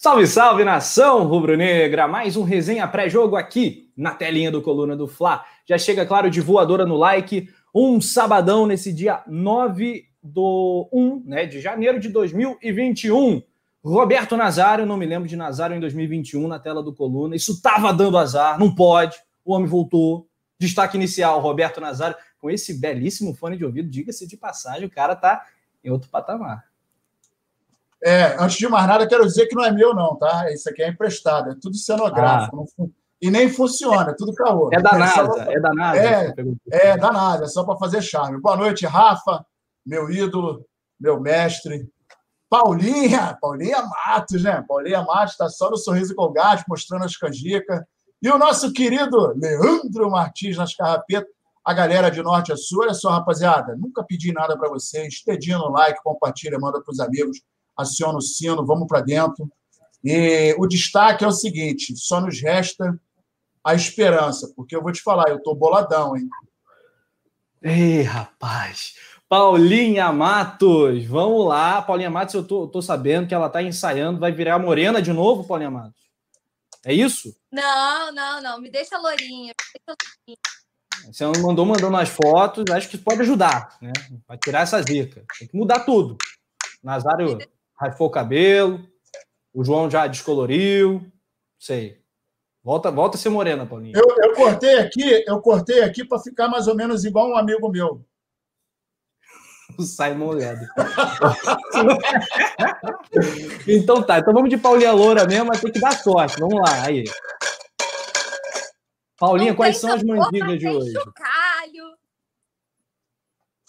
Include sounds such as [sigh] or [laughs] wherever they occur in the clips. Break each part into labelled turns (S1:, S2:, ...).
S1: Salve, salve, nação rubro-negra! Mais um resenha pré-jogo aqui na telinha do Coluna do Fla. Já chega, claro, de voadora no like. Um sabadão nesse dia 9 do 1 né, de janeiro de 2021. Roberto Nazário, não me lembro de Nazário em 2021 na tela do Coluna. Isso tava dando azar, não pode. O homem voltou. Destaque inicial, Roberto Nazário, com esse belíssimo fone de ouvido. Diga-se de passagem, o cara tá em outro patamar.
S2: É, antes de mais nada, quero dizer que não é meu, não, tá? Isso aqui é emprestado, é tudo cenográfico. Ah. E nem funciona, é tudo caô.
S1: É da é NASA, é da NASA.
S2: É, é da NASA, é só para fazer charme. Boa noite, Rafa, meu ídolo, meu mestre. Paulinha, Paulinha Matos, né? Paulinha Matos está só no sorriso colgate, mostrando as canjicas. E o nosso querido Leandro Martins nas carrapetas. A galera de norte a sul, olha só, rapaziada, nunca pedi nada para vocês. Dedinho no like, compartilha, manda para os amigos aciona o sino, vamos para dentro. E o destaque é o seguinte: só nos resta a esperança, porque eu vou te falar, eu estou boladão, hein?
S1: Ei, rapaz. Paulinha Matos, vamos lá. Paulinha Matos, eu tô, tô sabendo que ela tá ensaiando, vai virar morena de novo, Paulinha Matos. É isso?
S3: Não, não, não. Me deixa lourinha. Me deixa lourinha.
S1: Você mandou mandando as fotos, acho que pode ajudar, né? Vai tirar essa zica. Tem que mudar tudo. Nazário raifou o cabelo, o João já descoloriu, sei. Volta, volta a ser morena, Paulinho.
S2: Eu, eu cortei aqui, eu cortei aqui para ficar mais ou menos igual um amigo meu.
S1: O Simon Ledo. então tá, então vamos de Paulinha Loura mesmo, mas tem que dar sorte. Vamos lá, aí. Paulinha, quais são as mandigas de hoje? Chocalho.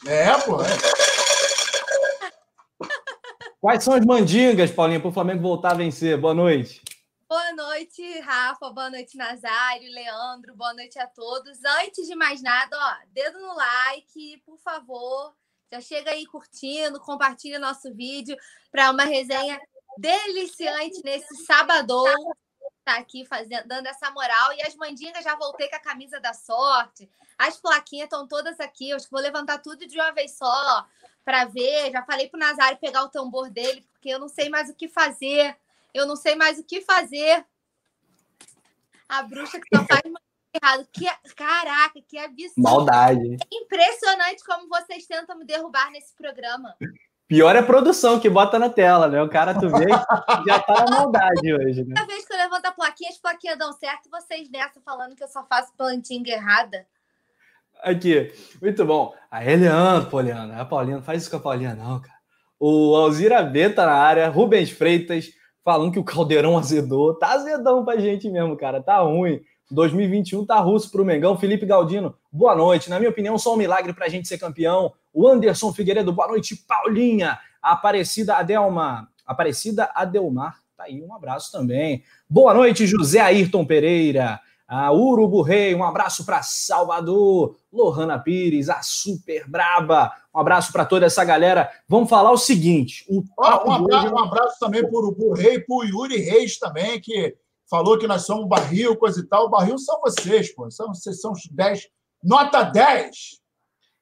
S2: É, pô. É.
S1: Quais são as mandingas, Paulinha, para o Flamengo voltar a vencer? Boa noite.
S3: Boa noite, Rafa. Boa noite, Nazário, Leandro. Boa noite a todos. Antes de mais nada, ó, dedo no like, por favor. Já chega aí curtindo, compartilha nosso vídeo para uma resenha deliciante nesse sabadão. Tá aqui fazendo, dando essa moral. E as mandingas já voltei com a camisa da sorte. As plaquinhas estão todas aqui. Eu acho que vou levantar tudo de uma vez só para ver. Já falei para o Nazário pegar o tambor dele, porque eu não sei mais o que fazer. Eu não sei mais o que fazer. A bruxa que só faz errado. Que, caraca, que absurdo.
S1: Maldade.
S3: Impressionante como vocês tentam me derrubar nesse programa.
S1: Pior é a produção que bota na tela, né? O cara, tu vê, já tá na maldade hoje, né?
S3: Cada vez que eu levanto a plaquinha, as plaquinhas dão certo, vocês nessa falando que eu só faço plantinha errada.
S1: Aqui, muito bom. Aí, Leandro, Poliana. A Paulina, não faz isso com a Paulina, não, cara. O Alzira B tá na área, Rubens Freitas falando que o caldeirão azedou. Tá azedão pra gente mesmo, cara. Tá ruim. 2021 tá russo pro Mengão. Felipe Galdino, boa noite. Na minha opinião, só um milagre pra gente ser campeão. O Anderson Figueiredo, boa noite. Paulinha, Aparecida Adelma. Aparecida Adelmar, tá aí. Um abraço também. Boa noite, José Ayrton Pereira. A Urubu Rei, um abraço para Salvador, Lohana Pires, a super braba. Um abraço para toda essa galera. Vamos falar o seguinte: o
S2: oh, um, abraço, hoje... um abraço também para o Urubu Rei, para o Yuri Reis também, que falou que nós somos barril, coisa e tal. O barril são vocês, pô. São, vocês são os 10. Nota 10!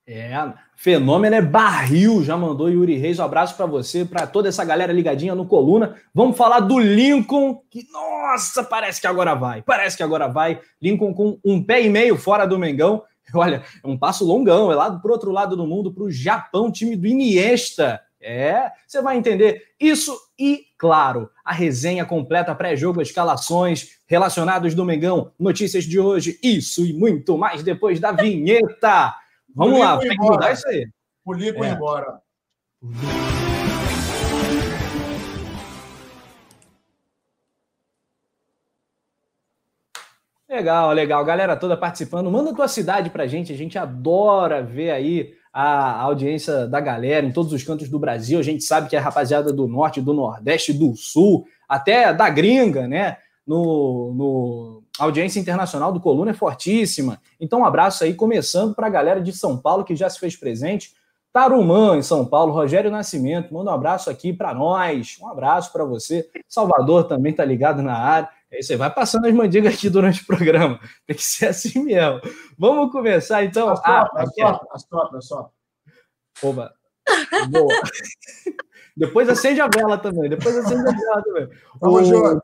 S1: É, fenômeno é barril, já mandou Yuri Reis. Um abraço para você, para toda essa galera ligadinha no Coluna. Vamos falar do Lincoln, que, nossa, parece que agora vai. Parece que agora vai. Lincoln com um pé e meio fora do Mengão. [laughs] Olha, é um passo longão, é lá pro outro lado do mundo, para o Japão, time do Iniesta. É, você vai entender isso e, claro, a resenha completa pré-jogo, escalações relacionados do Mengão, notícias de hoje, isso e muito mais depois da vinheta. [laughs] Vamos lá, tem que mudar isso aí.
S2: Polico é. embora.
S1: Legal, legal. Galera toda participando. Manda tua cidade pra gente. A gente adora ver aí a audiência da galera em todos os cantos do Brasil. A gente sabe que é a rapaziada do norte, do nordeste, do sul, até da gringa, né? No, no a audiência internacional do Coluna é fortíssima. Então, um abraço aí, começando para a galera de São Paulo que já se fez presente. Tarumã, em São Paulo, Rogério Nascimento, manda um abraço aqui para nós. Um abraço para você. Salvador também tá ligado na área. Aí você vai passando as mandigas aqui durante o programa. Tem que ser assim mesmo. Vamos começar então.
S2: A sopra, ah, sopra, a sopra.
S1: Oba. Boa. [laughs] depois acende a vela também. Depois acende a vela também.
S2: Vamos junto.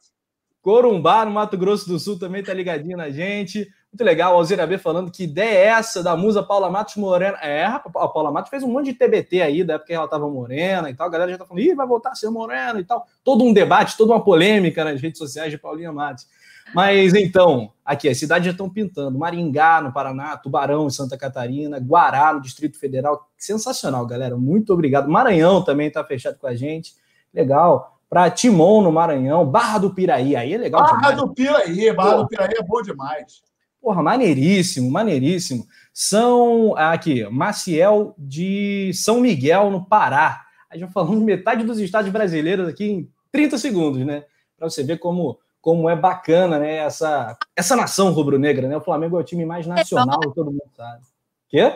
S1: Corumbá, no Mato Grosso do Sul, também tá ligadinho na gente. Muito legal, Alzira B falando que ideia é essa da musa Paula Matos Morena. É, a Paula Matos fez um monte de TBT aí, da época que ela tava morena e tal. A galera já tá falando, ih, vai voltar a ser morena e tal. Todo um debate, toda uma polêmica nas redes sociais de Paulinha Matos. Mas então, aqui, as cidades já estão pintando. Maringá, no Paraná, Tubarão, em Santa Catarina, Guará, no Distrito Federal. Sensacional, galera. Muito obrigado. Maranhão também está fechado com a gente. Legal. Para Timon, no Maranhão. Barra do Piraí. Aí é legal
S2: Barra demais. do Piraí. Barra do Piraí é bom demais.
S1: Porra, maneiríssimo, maneiríssimo. São, aqui, Maciel de São Miguel, no Pará. A gente falando metade dos estados brasileiros aqui em 30 segundos, né? Para você ver como como é bacana, né? Essa, essa nação rubro-negra, né? O Flamengo é o time mais nacional, todo mundo sabe. Quê?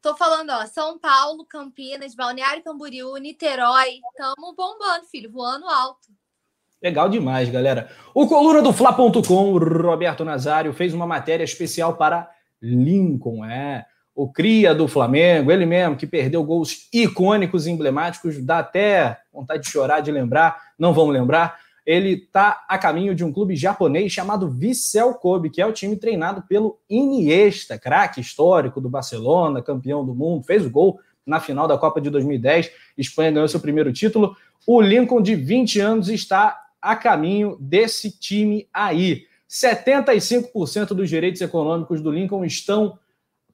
S3: Tô falando, ó, São Paulo, Campinas, Balneário Camboriú, Niterói. Tamo bombando, filho, voando alto.
S1: Legal demais, galera. O coluna do Fla.com, Roberto Nazário, fez uma matéria especial para Lincoln, é. O cria do Flamengo, ele mesmo, que perdeu gols icônicos, emblemáticos, dá até vontade de chorar, de lembrar, não vamos lembrar ele está a caminho de um clube japonês chamado Vissel Kobe, que é o time treinado pelo Iniesta, craque histórico do Barcelona, campeão do mundo, fez o gol na final da Copa de 2010. Espanha ganhou seu primeiro título. O Lincoln, de 20 anos, está a caminho desse time aí. 75% dos direitos econômicos do Lincoln estão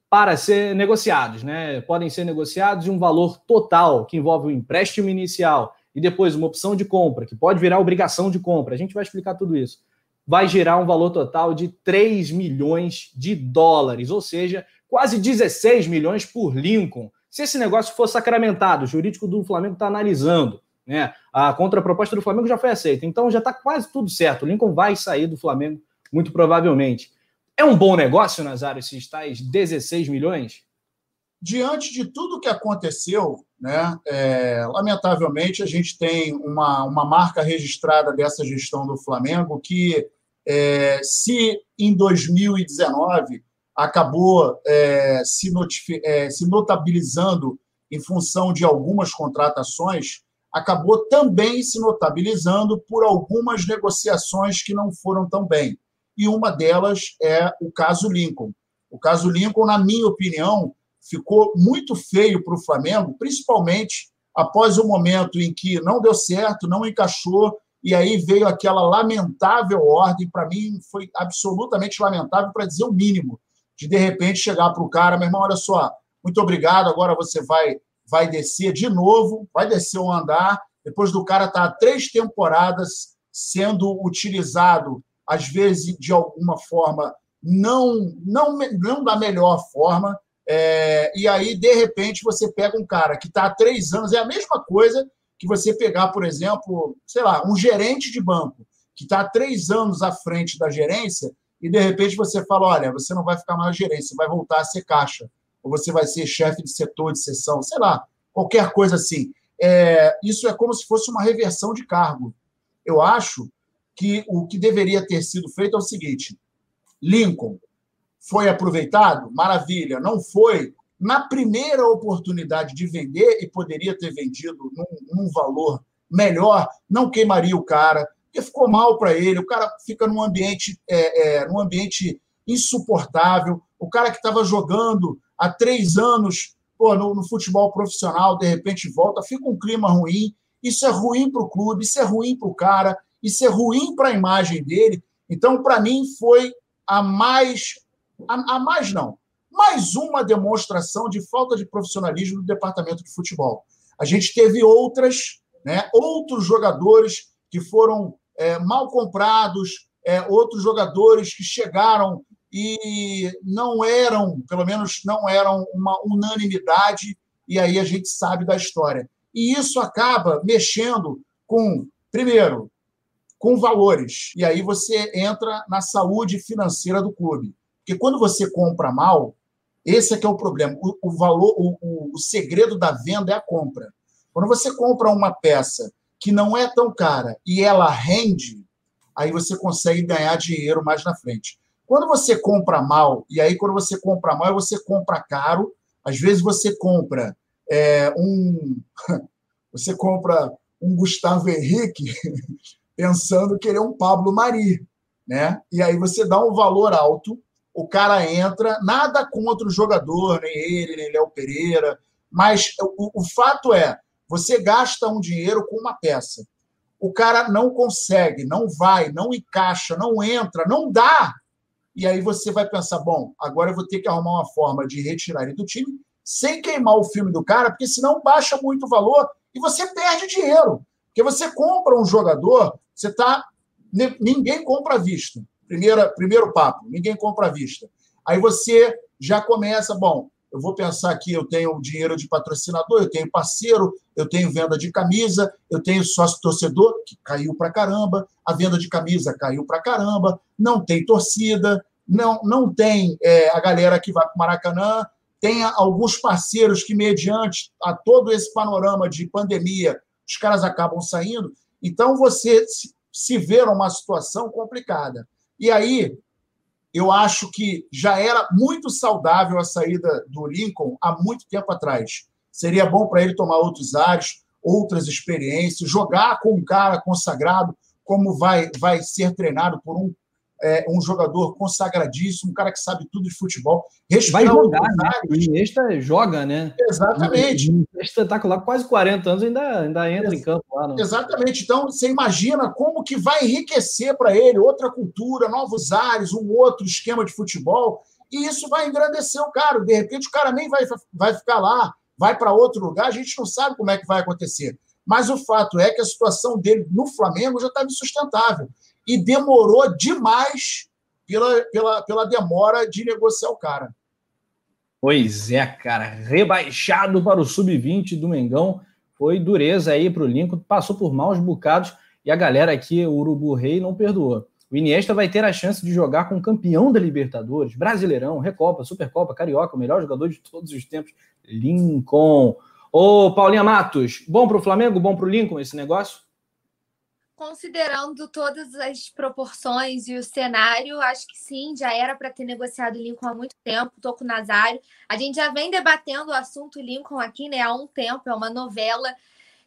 S1: para ser negociados, né? Podem ser negociados em um valor total, que envolve o empréstimo inicial e depois uma opção de compra, que pode virar obrigação de compra, a gente vai explicar tudo isso, vai gerar um valor total de 3 milhões de dólares, ou seja, quase 16 milhões por Lincoln. Se esse negócio for sacramentado, o jurídico do Flamengo está analisando, né? A contraproposta do Flamengo já foi aceita, então já está quase tudo certo. O Lincoln vai sair do Flamengo, muito provavelmente. É um bom negócio, Nazário, esses tais 16 milhões?
S2: Diante de tudo que aconteceu, né, é, lamentavelmente, a gente tem uma, uma marca registrada dessa gestão do Flamengo que, é, se em 2019 acabou é, se, é, se notabilizando em função de algumas contratações, acabou também se notabilizando por algumas negociações que não foram tão bem. E uma delas é o caso Lincoln. O caso Lincoln, na minha opinião, ficou muito feio para o Flamengo, principalmente após o momento em que não deu certo, não encaixou, e aí veio aquela lamentável ordem, para mim foi absolutamente lamentável, para dizer o mínimo, de de repente chegar para o cara, meu irmão, olha só, muito obrigado, agora você vai vai descer de novo, vai descer o andar, depois do cara estar tá três temporadas sendo utilizado, às vezes de alguma forma não, não, não da melhor forma, é, e aí, de repente, você pega um cara que está há três anos, é a mesma coisa que você pegar, por exemplo, sei lá, um gerente de banco que está há três anos à frente da gerência e de repente você fala: olha, você não vai ficar mais gerência, você vai voltar a ser caixa, ou você vai ser chefe de setor de sessão, sei lá, qualquer coisa assim. É, isso é como se fosse uma reversão de cargo. Eu acho que o que deveria ter sido feito é o seguinte: Lincoln, foi aproveitado? Maravilha. Não foi? Na primeira oportunidade de vender, e poderia ter vendido num, num valor melhor, não queimaria o cara, porque ficou mal para ele. O cara fica num ambiente, é, é, num ambiente insuportável. O cara que estava jogando há três anos pô, no, no, futebol profissional, de repente volta, fica um clima ruim. Isso é ruim para o clube, isso é ruim para o cara, isso é ruim para a imagem dele. Então, para mim, foi a mais a, a mais não, mais uma demonstração de falta de profissionalismo do departamento de futebol. A gente teve outras, né, outros jogadores que foram é, mal comprados, é, outros jogadores que chegaram e não eram, pelo menos não eram uma unanimidade, e aí a gente sabe da história. E isso acaba mexendo com, primeiro, com valores, e aí você entra na saúde financeira do clube. Porque quando você compra mal, esse é que é o problema. O, o valor, o, o, o segredo da venda é a compra. Quando você compra uma peça que não é tão cara e ela rende, aí você consegue ganhar dinheiro mais na frente. Quando você compra mal, e aí quando você compra mal, você compra caro, às vezes você compra é, um. [laughs] Você compra um Gustavo Henrique [laughs] pensando que ele é um Pablo Mari, né? E aí você dá um valor alto, o cara entra, nada contra o jogador, nem ele, nem Léo Pereira, mas o, o fato é, você gasta um dinheiro com uma peça. O cara não consegue, não vai, não encaixa, não entra, não dá. E aí você vai pensar, bom, agora eu vou ter que arrumar uma forma de retirar ele do time sem queimar o filme do cara, porque senão baixa muito o valor e você perde dinheiro. Porque você compra um jogador, você tá. Ninguém compra à vista. Primeira, primeiro papo, ninguém compra à vista. Aí você já começa, bom, eu vou pensar aqui, eu tenho dinheiro de patrocinador, eu tenho parceiro, eu tenho venda de camisa, eu tenho sócio torcedor, que caiu para caramba, a venda de camisa caiu para caramba, não tem torcida, não, não tem é, a galera que vai para o Maracanã, tem alguns parceiros que, mediante a todo esse panorama de pandemia, os caras acabam saindo. Então, você se vê numa situação complicada. E aí, eu acho que já era muito saudável a saída do Lincoln há muito tempo atrás. Seria bom para ele tomar outros ares, outras experiências, jogar com um cara consagrado, como vai, vai ser treinado por um é, um jogador consagradíssimo, um cara que sabe tudo de futebol.
S1: Vai jogar, né? O Iniesta joga, né?
S2: Exatamente.
S1: É espetacular, quase 40 anos ainda, ainda entra Ex em campo lá.
S2: Não. Exatamente. Então, você imagina como que vai enriquecer para ele outra cultura, novos ares, um outro esquema de futebol, e isso vai engrandecer o cara. De repente, o cara nem vai, vai ficar lá, vai para outro lugar, a gente não sabe como é que vai acontecer. Mas o fato é que a situação dele no Flamengo já estava insustentável e demorou demais pela, pela, pela demora de negociar o cara.
S1: Pois é, cara. Rebaixado para o sub-20 do Mengão. Foi dureza aí para o Lincoln. Passou por maus bocados e a galera aqui, o Urubu Rei, não perdoou. O Iniesta vai ter a chance de jogar com o campeão da Libertadores, Brasileirão, Recopa, Supercopa, Carioca, o melhor jogador de todos os tempos, Lincoln. Ô, Paulinha Matos, bom para o Flamengo, bom para o Lincoln esse negócio?
S3: Considerando todas as proporções e o cenário, acho que sim, já era para ter negociado o Lincoln há muito tempo, estou com o Nazário. A gente já vem debatendo o assunto Lincoln aqui né, há um tempo, é uma novela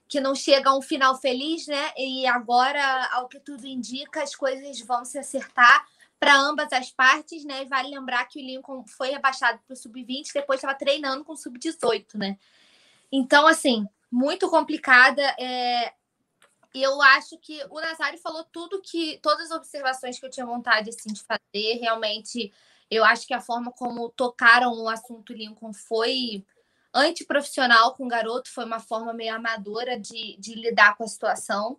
S3: que não chega a um final feliz, né? E agora, ao que tudo indica, as coisas vão se acertar para ambas as partes, né? E vale lembrar que o Lincoln foi rebaixado para o sub-20, depois estava treinando com o sub-18, né? Então, assim, muito complicada. É, eu acho que o Nazário falou tudo que. Todas as observações que eu tinha vontade assim, de fazer. Realmente, eu acho que a forma como tocaram o assunto Lincoln foi antiprofissional com o garoto, foi uma forma meio amadora de, de lidar com a situação,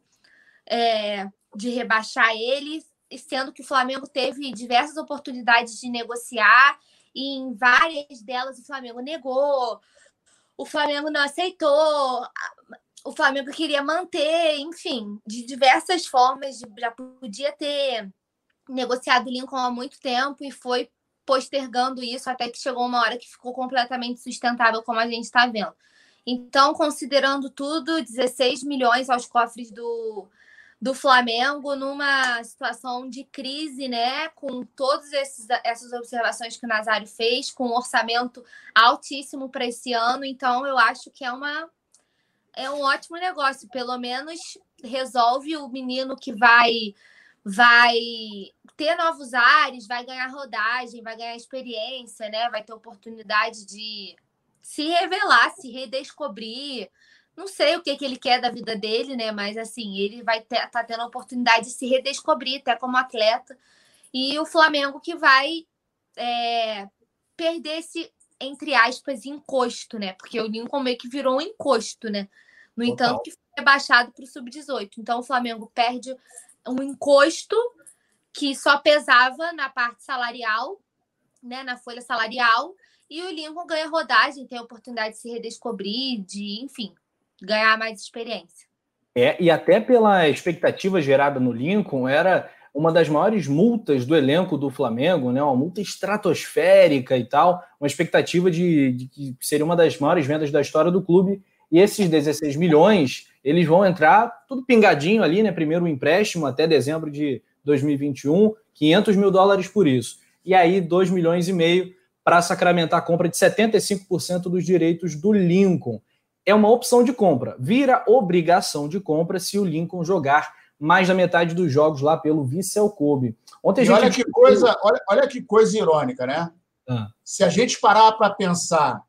S3: é, de rebaixar ele, sendo que o Flamengo teve diversas oportunidades de negociar, e em várias delas o Flamengo negou, o Flamengo não aceitou, o Flamengo queria manter, enfim, de diversas formas, já podia ter negociado Lincoln há muito tempo e foi postergando isso até que chegou uma hora que ficou completamente sustentável, como a gente está vendo. Então, considerando tudo, 16 milhões aos cofres do, do Flamengo numa situação de crise, né? Com todas essas observações que o Nazário fez, com um orçamento altíssimo para esse ano. Então, eu acho que é uma é um ótimo negócio. Pelo menos resolve o menino que vai vai ter novos ares, vai ganhar rodagem, vai ganhar experiência, né? Vai ter oportunidade de se revelar, se redescobrir. Não sei o que, que ele quer da vida dele, né? Mas assim, ele vai estar tá tendo a oportunidade de se redescobrir até como atleta. E o Flamengo que vai é, perder esse entre aspas, encosto, né? Porque o Lincoln meio que virou um encosto, né? No Total. entanto, que foi rebaixado para o sub-18. Então, o Flamengo perde um encosto que só pesava na parte salarial, né? Na folha salarial. E o Lincoln ganha rodagem, tem a oportunidade de se redescobrir, de, enfim, ganhar mais experiência.
S1: É, e até pela expectativa gerada no Lincoln, era uma das maiores multas do elenco do Flamengo, né? Uma multa estratosférica e tal, uma expectativa de, de que seria uma das maiores vendas da história do clube. E esses 16 milhões, eles vão entrar tudo pingadinho ali, né? Primeiro o empréstimo até dezembro de 2021, 500 mil dólares por isso. E aí 2 milhões e meio para sacramentar a compra de 75% dos direitos do Lincoln. é uma opção de compra. Vira obrigação de compra se o Lincoln jogar mais da metade dos jogos lá pelo Vissel Kobe.
S2: Ontem gente... olha que coisa, olha, olha que coisa irônica, né? Ah. Se a gente parar para pensar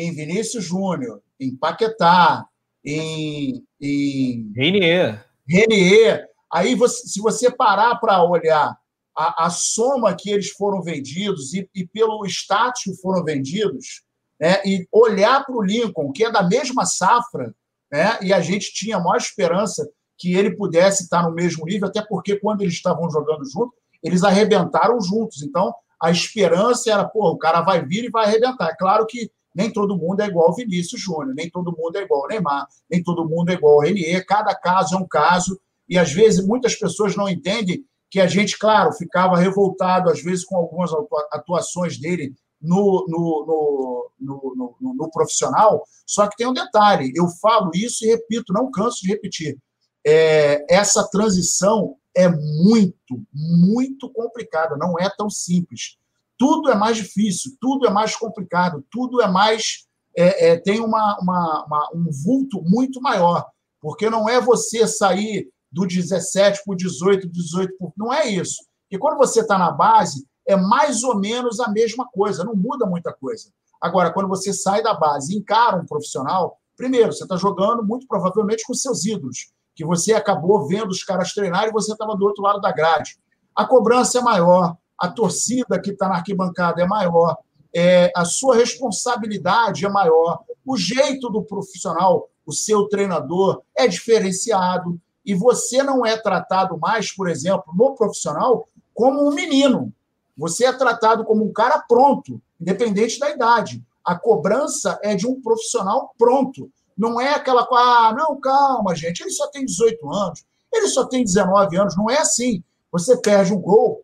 S2: em Vinícius Júnior, em Paquetá, em, em
S1: Renier.
S2: Renier, aí você, se você parar para olhar a, a, soma que eles foram vendidos e, e pelo status que foram vendidos, né, e olhar para o Lincoln, que é da mesma safra, né, e a gente tinha a maior esperança que ele pudesse estar no mesmo nível, até porque quando eles estavam jogando juntos, eles arrebentaram juntos. Então, a esperança era, pô, o cara vai vir e vai arrebentar. É claro que nem todo mundo é igual ao Vinícius Júnior, nem todo mundo é igual ao Neymar, nem todo mundo é igual ao Renier. Cada caso é um caso, e às vezes muitas pessoas não entendem que a gente, claro, ficava revoltado às vezes com algumas atuações dele no, no, no, no, no profissional, só que tem um detalhe, eu falo isso e repito, não canso de repetir é, essa transição é muito, muito complicada, não é tão simples. Tudo é mais difícil, tudo é mais complicado, tudo é mais. É, é, tem uma, uma, uma, um vulto muito maior, porque não é você sair do 17 para o 18, 18 por... Não é isso. E quando você está na base, é mais ou menos a mesma coisa, não muda muita coisa. Agora, quando você sai da base e encara um profissional, primeiro, você está jogando muito provavelmente com seus ídolos que você acabou vendo os caras treinar e você estava do outro lado da grade. A cobrança é maior, a torcida que está na arquibancada é maior, é, a sua responsabilidade é maior, o jeito do profissional, o seu treinador, é diferenciado e você não é tratado mais, por exemplo, no profissional, como um menino. Você é tratado como um cara pronto, independente da idade. A cobrança é de um profissional pronto. Não é aquela coisa, ah, não, calma, gente, ele só tem 18 anos, ele só tem 19 anos. Não é assim. Você perde um gol,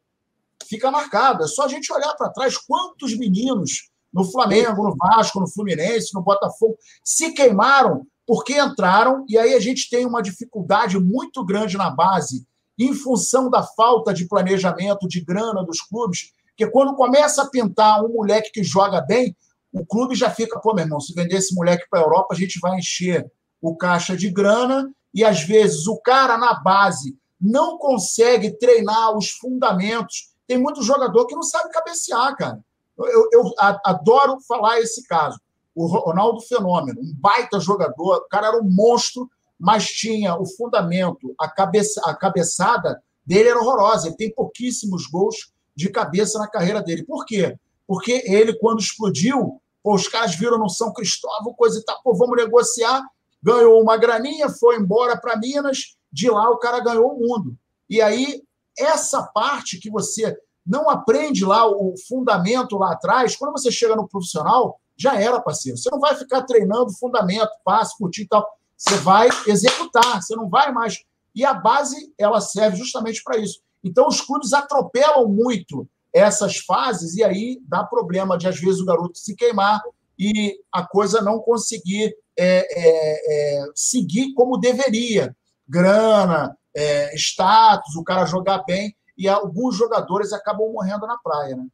S2: fica marcado. É só a gente olhar para trás quantos meninos no Flamengo, no Vasco, no Fluminense, no Botafogo se queimaram porque entraram, e aí a gente tem uma dificuldade muito grande na base, em função da falta de planejamento, de grana dos clubes, que quando começa a pintar um moleque que joga bem, o clube já fica, pô, meu irmão, se vender esse moleque para a Europa, a gente vai encher o caixa de grana e às vezes o cara na base não consegue treinar os fundamentos. Tem muito jogador que não sabe cabecear, cara. Eu, eu adoro falar esse caso. O Ronaldo Fenômeno, um baita jogador, o cara era um monstro, mas tinha o fundamento, a, cabeça, a cabeçada dele era horrorosa. Ele tem pouquíssimos gols de cabeça na carreira dele. Por quê? Porque ele, quando explodiu, Pô, os caras viram no São Cristóvão, coisa e tal, pô, vamos negociar. Ganhou uma graninha, foi embora para Minas, de lá o cara ganhou o mundo. E aí, essa parte que você não aprende lá o fundamento lá atrás, quando você chega no profissional, já era, parceiro. Você não vai ficar treinando fundamento, passe, curtir e tal. Você vai executar, você não vai mais. E a base, ela serve justamente para isso. Então, os clubes atropelam muito essas fases, e aí dá problema de, às vezes, o garoto se queimar e a coisa não conseguir é, é, é, seguir como deveria. Grana, é, status, o cara jogar bem, e alguns jogadores acabam morrendo na praia, né?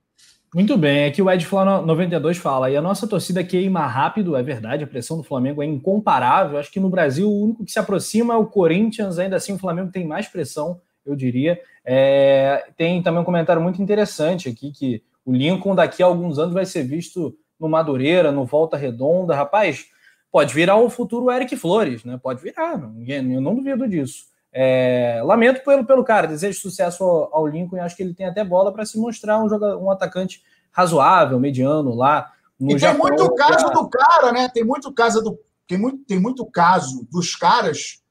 S1: Muito bem, aqui o Ed Fala 92 fala, e a nossa torcida queima rápido, é verdade, a pressão do Flamengo é incomparável. Acho que no Brasil o único que se aproxima é o Corinthians, ainda assim o Flamengo tem mais pressão eu diria. É, tem também um comentário muito interessante aqui, que o Lincoln daqui a alguns anos vai ser visto no Madureira, no Volta Redonda. Rapaz, pode virar o futuro Eric Flores, né? Pode virar, eu não duvido disso. É, lamento pelo, pelo cara, desejo sucesso ao, ao Lincoln e acho que ele tem até bola para se mostrar um, jogador, um atacante razoável, mediano lá.
S2: No e Japão, tem muito caso do cara, né? Tem muito caso do tem muito, tem muito caso dos caras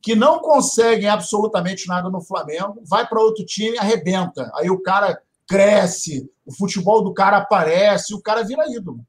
S2: que não conseguem absolutamente nada no Flamengo, vai para outro time arrebenta. Aí o cara cresce, o futebol do cara aparece, o cara vira ídolo.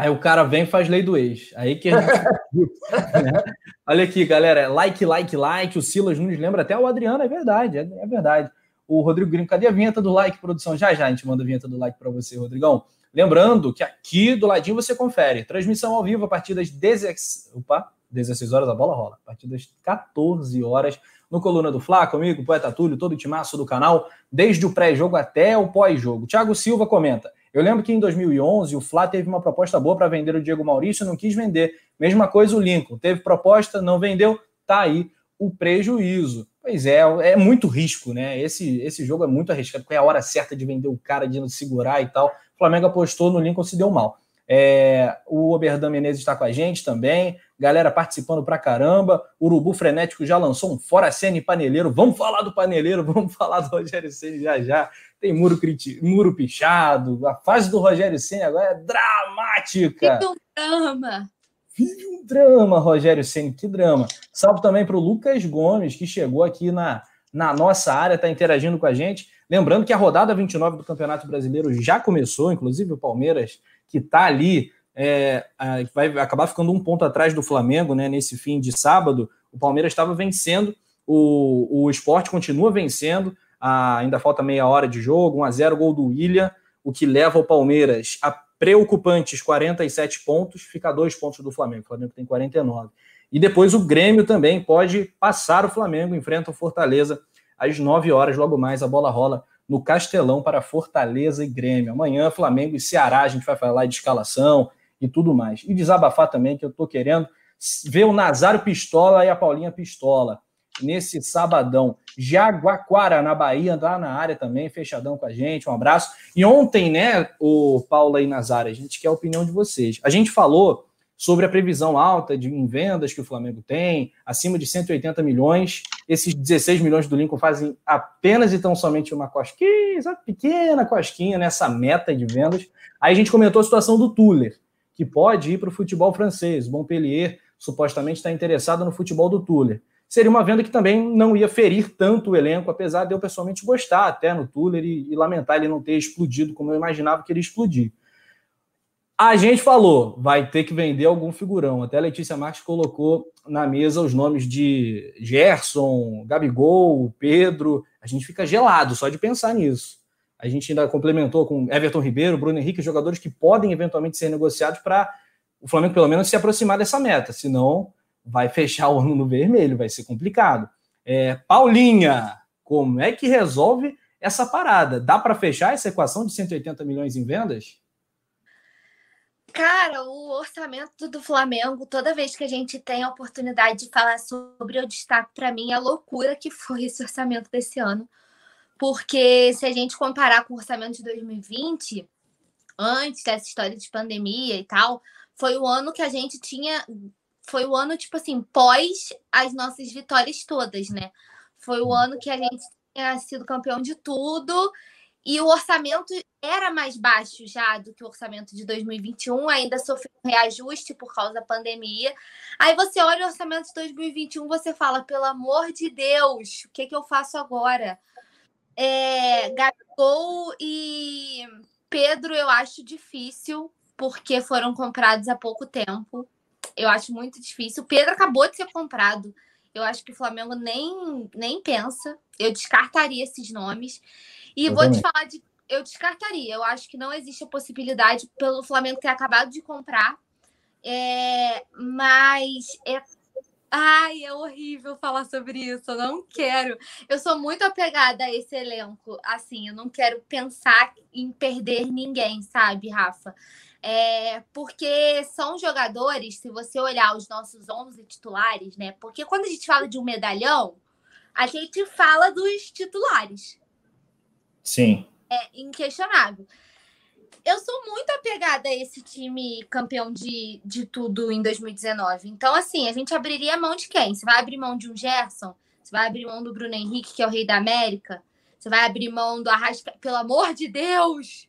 S1: Aí o cara vem e faz lei do ex. Aí que a gente... [laughs] Olha aqui, galera. Like, like, like. O Silas Nunes lembra até o Adriano, é verdade, é, é verdade. O Rodrigo Gringo, cadê a vinheta do like, produção? Já já a gente manda a vinheta do like para você, Rodrigão. Lembrando que aqui do ladinho você confere. Transmissão ao vivo a partir das 16. Opa! 16 horas a bola rola. A partir das 14 horas, no Coluna do Fla, comigo, Poeta Túlio, todo o timaço do canal, desde o pré-jogo até o pós-jogo. Thiago Silva comenta: Eu lembro que em 2011 o Flá teve uma proposta boa para vender o Diego Maurício, não quis vender. Mesma coisa o Lincoln, teve proposta, não vendeu, tá aí o prejuízo. Pois é, é muito risco, né? Esse, esse jogo é muito arriscado, porque é a hora certa de vender o cara, de não segurar e tal. O Flamengo apostou no Lincoln, se deu mal. É, o Oberdan Menezes está com a gente também. Galera participando pra caramba. O Urubu Frenético já lançou um Fora Cena e Paneleiro. Vamos falar do Paneleiro, [laughs] vamos falar do Rogério Ceni já já. Tem muro, criti... muro pichado. A fase do Rogério Ceni agora é dramática.
S3: Que drama!
S1: Vive um drama, Rogério Senna, que drama. Salve também para o Lucas Gomes, que chegou aqui na, na nossa área, está interagindo com a gente. Lembrando que a rodada 29 do Campeonato Brasileiro já começou, inclusive o Palmeiras, que está ali, é, vai acabar ficando um ponto atrás do Flamengo né, nesse fim de sábado. O Palmeiras estava vencendo, o, o esporte continua vencendo, ainda falta meia hora de jogo, 1 a 0 gol do William, o que leva o Palmeiras a preocupantes 47 pontos, fica dois pontos do Flamengo. O Flamengo tem 49. E depois o Grêmio também pode passar o Flamengo, enfrenta o Fortaleza às 9 horas, logo mais a bola rola no Castelão para Fortaleza e Grêmio. Amanhã, Flamengo e Ceará, a gente vai falar de escalação e tudo mais. E desabafar também, que eu estou querendo ver o Nazário Pistola e a Paulinha Pistola nesse sabadão. Jaguaquara, na Bahia, lá na área também, fechadão com a gente. Um abraço. E ontem, né, o Paula e Nazário, a gente quer a opinião de vocês. A gente falou sobre a previsão alta de em vendas que o Flamengo tem, acima de 180 milhões. Esses 16 milhões do Lincoln fazem apenas e tão somente uma cosquinha, uma pequena cosquinha nessa meta de vendas. Aí a gente comentou a situação do Tuller, que pode ir para o futebol francês. O Montpellier supostamente está interessado no futebol do Tuller seria uma venda que também não ia ferir tanto o elenco, apesar de eu pessoalmente gostar até no Tuller e, e lamentar ele não ter explodido como eu imaginava que ele explodir. A gente falou, vai ter que vender algum figurão. Até a Letícia Marques colocou na mesa os nomes de Gerson, Gabigol, Pedro. A gente fica gelado só de pensar nisso. A gente ainda complementou com Everton Ribeiro, Bruno Henrique, jogadores que podem eventualmente ser negociados para o Flamengo pelo menos se aproximar dessa meta. Senão, vai fechar o ano no vermelho, vai ser complicado. É, Paulinha, como é que resolve essa parada? Dá para fechar essa equação de 180 milhões em vendas?
S3: Cara, o orçamento do Flamengo, toda vez que a gente tem a oportunidade de falar sobre, eu destaco para mim a loucura que foi esse orçamento desse ano. Porque se a gente comparar com o orçamento de 2020, antes dessa história de pandemia e tal, foi o ano que a gente tinha foi o ano, tipo assim, pós as nossas vitórias todas, né? Foi o ano que a gente tinha sido campeão de tudo e o orçamento era mais baixo já do que o orçamento de 2021, ainda sofreu um reajuste por causa da pandemia. Aí você olha o orçamento de 2021, você fala, pelo amor de Deus, o que, que eu faço agora? É, Gabigol e Pedro eu acho difícil, porque foram comprados há pouco tempo. Eu acho muito difícil. O Pedro acabou de ser comprado. Eu acho que o Flamengo nem, nem pensa. Eu descartaria esses nomes. E eu vou também. te falar de. Eu descartaria. Eu acho que não existe a possibilidade pelo Flamengo ter acabado de comprar. É, mas é Ai, é horrível falar sobre isso. Eu não quero. Eu sou muito apegada a esse elenco. Assim, eu não quero pensar em perder ninguém, sabe, Rafa? É, porque são jogadores, se você olhar os nossos 11 titulares, né? Porque quando a gente fala de um medalhão, a gente fala dos titulares.
S1: Sim.
S3: É inquestionável. Eu sou muito apegada a esse time campeão de, de tudo em 2019. Então, assim, a gente abriria mão de quem? Você vai abrir mão de um Gerson? Você vai abrir mão do Bruno Henrique, que é o rei da América? Você vai abrir mão do Arrasca? Pelo amor de Deus!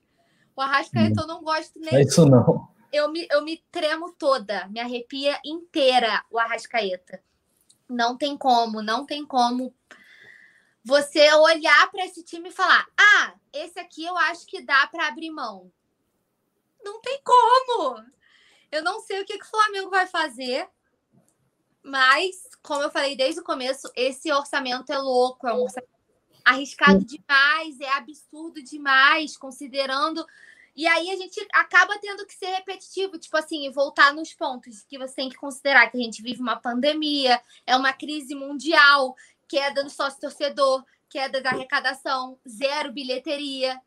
S3: O Arrascaeta eu não gosto nem.
S1: É isso não.
S3: Eu me, eu me tremo toda, me arrepia inteira o Arrascaeta. Não tem como, não tem como você olhar para esse time e falar: ah, esse aqui eu acho que dá para abrir mão. Não tem como. Eu não sei o que, que o Flamengo vai fazer, mas, como eu falei desde o começo, esse orçamento é louco, é um orçamento arriscado demais, é absurdo demais, considerando. E aí a gente acaba tendo que ser repetitivo, tipo assim, voltar nos pontos que você tem que considerar que a gente vive uma pandemia, é uma crise mundial, queda no sócio torcedor, queda da arrecadação, zero bilheteria.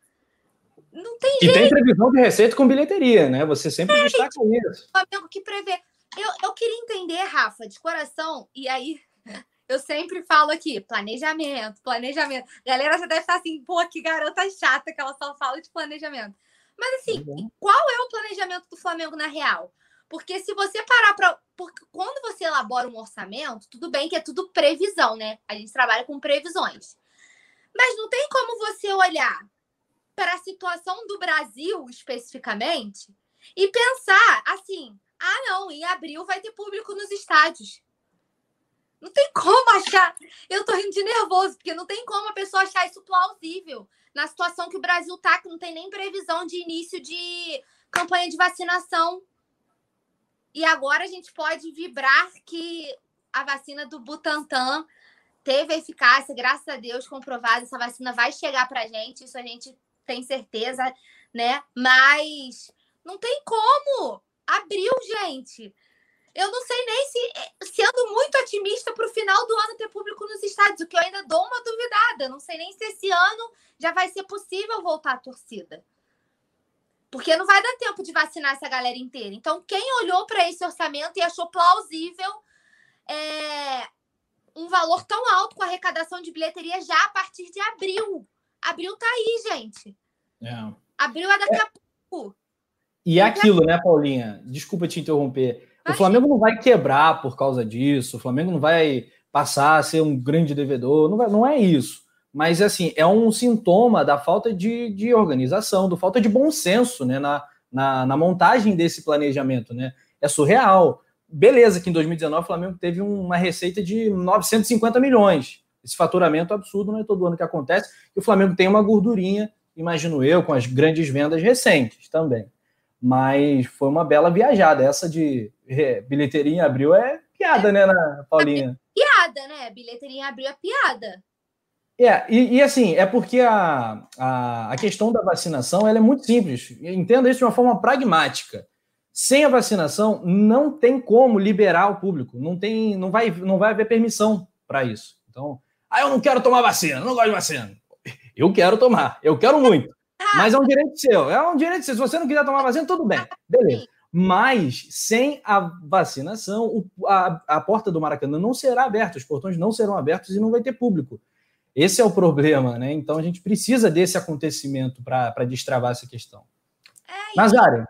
S3: Não tem
S1: jeito. E tem previsão de receita com bilheteria, né? Você sempre é, destaca isso.
S3: Flamengo que prevê. Eu, eu queria entender, Rafa, de coração, e aí [laughs] eu sempre falo aqui, planejamento, planejamento. Galera já deve estar assim, pô, que garota chata que ela só fala de planejamento. Mas assim, uhum. qual é o planejamento do Flamengo na real? Porque se você parar para. Porque quando você elabora um orçamento, tudo bem que é tudo previsão, né? A gente trabalha com previsões. Mas não tem como você olhar para a situação do Brasil especificamente e pensar assim: ah, não, em abril vai ter público nos estádios. Não tem como achar. Eu tô rindo de nervoso, porque não tem como a pessoa achar isso plausível na situação que o Brasil tá, que não tem nem previsão de início de campanha de vacinação. E agora a gente pode vibrar que a vacina do Butantan teve eficácia, graças a Deus, comprovada. Essa vacina vai chegar para a gente, isso a gente tem certeza, né? Mas não tem como. Abriu, gente. Eu não sei nem se, sendo muito otimista, para o final do ano ter público nos estádios, o que eu ainda dou uma duvidada. Não sei nem se esse ano já vai ser possível voltar à torcida. Porque não vai dar tempo de vacinar essa galera inteira. Então, quem olhou para esse orçamento e achou plausível é, um valor tão alto com arrecadação de bilheteria já a partir de abril. Abril tá aí, gente. É. Abril é daqui é. a pouco.
S1: E é aquilo, né, Paulinha? Desculpa te interromper. O Flamengo não vai quebrar por causa disso, o Flamengo não vai passar a ser um grande devedor, não, vai, não é isso. Mas, assim, é um sintoma da falta de, de organização, da falta de bom senso né, na, na, na montagem desse planejamento. Né? É surreal. Beleza que em 2019 o Flamengo teve uma receita de 950 milhões. Esse faturamento absurdo não é todo ano que acontece. E o Flamengo tem uma gordurinha, imagino eu, com as grandes vendas recentes também. Mas foi uma bela viajada. Essa de é, bilheteria em abril é piada, né, na Paulinha?
S3: É piada, né? Bilheteria em abril é piada.
S1: É, e, e, assim, é porque a, a, a, questão da vacinação ela é muito simples. Entenda isso de uma forma pragmática. Sem a vacinação, não tem como liberar o público. Não, tem, não, vai, não vai haver permissão para isso. Então, ah, eu não quero tomar vacina, não gosto de vacina. Eu quero tomar, eu quero muito. [laughs] Mas é um direito seu, é um direito seu. Se você não quiser tomar vacina, tudo bem, [laughs] beleza. Mas sem a vacinação, o, a, a porta do Maracanã não será aberta, os portões não serão abertos e não vai ter público. Esse é o problema, né? Então a gente precisa desse acontecimento para destravar essa questão. É, Nazário,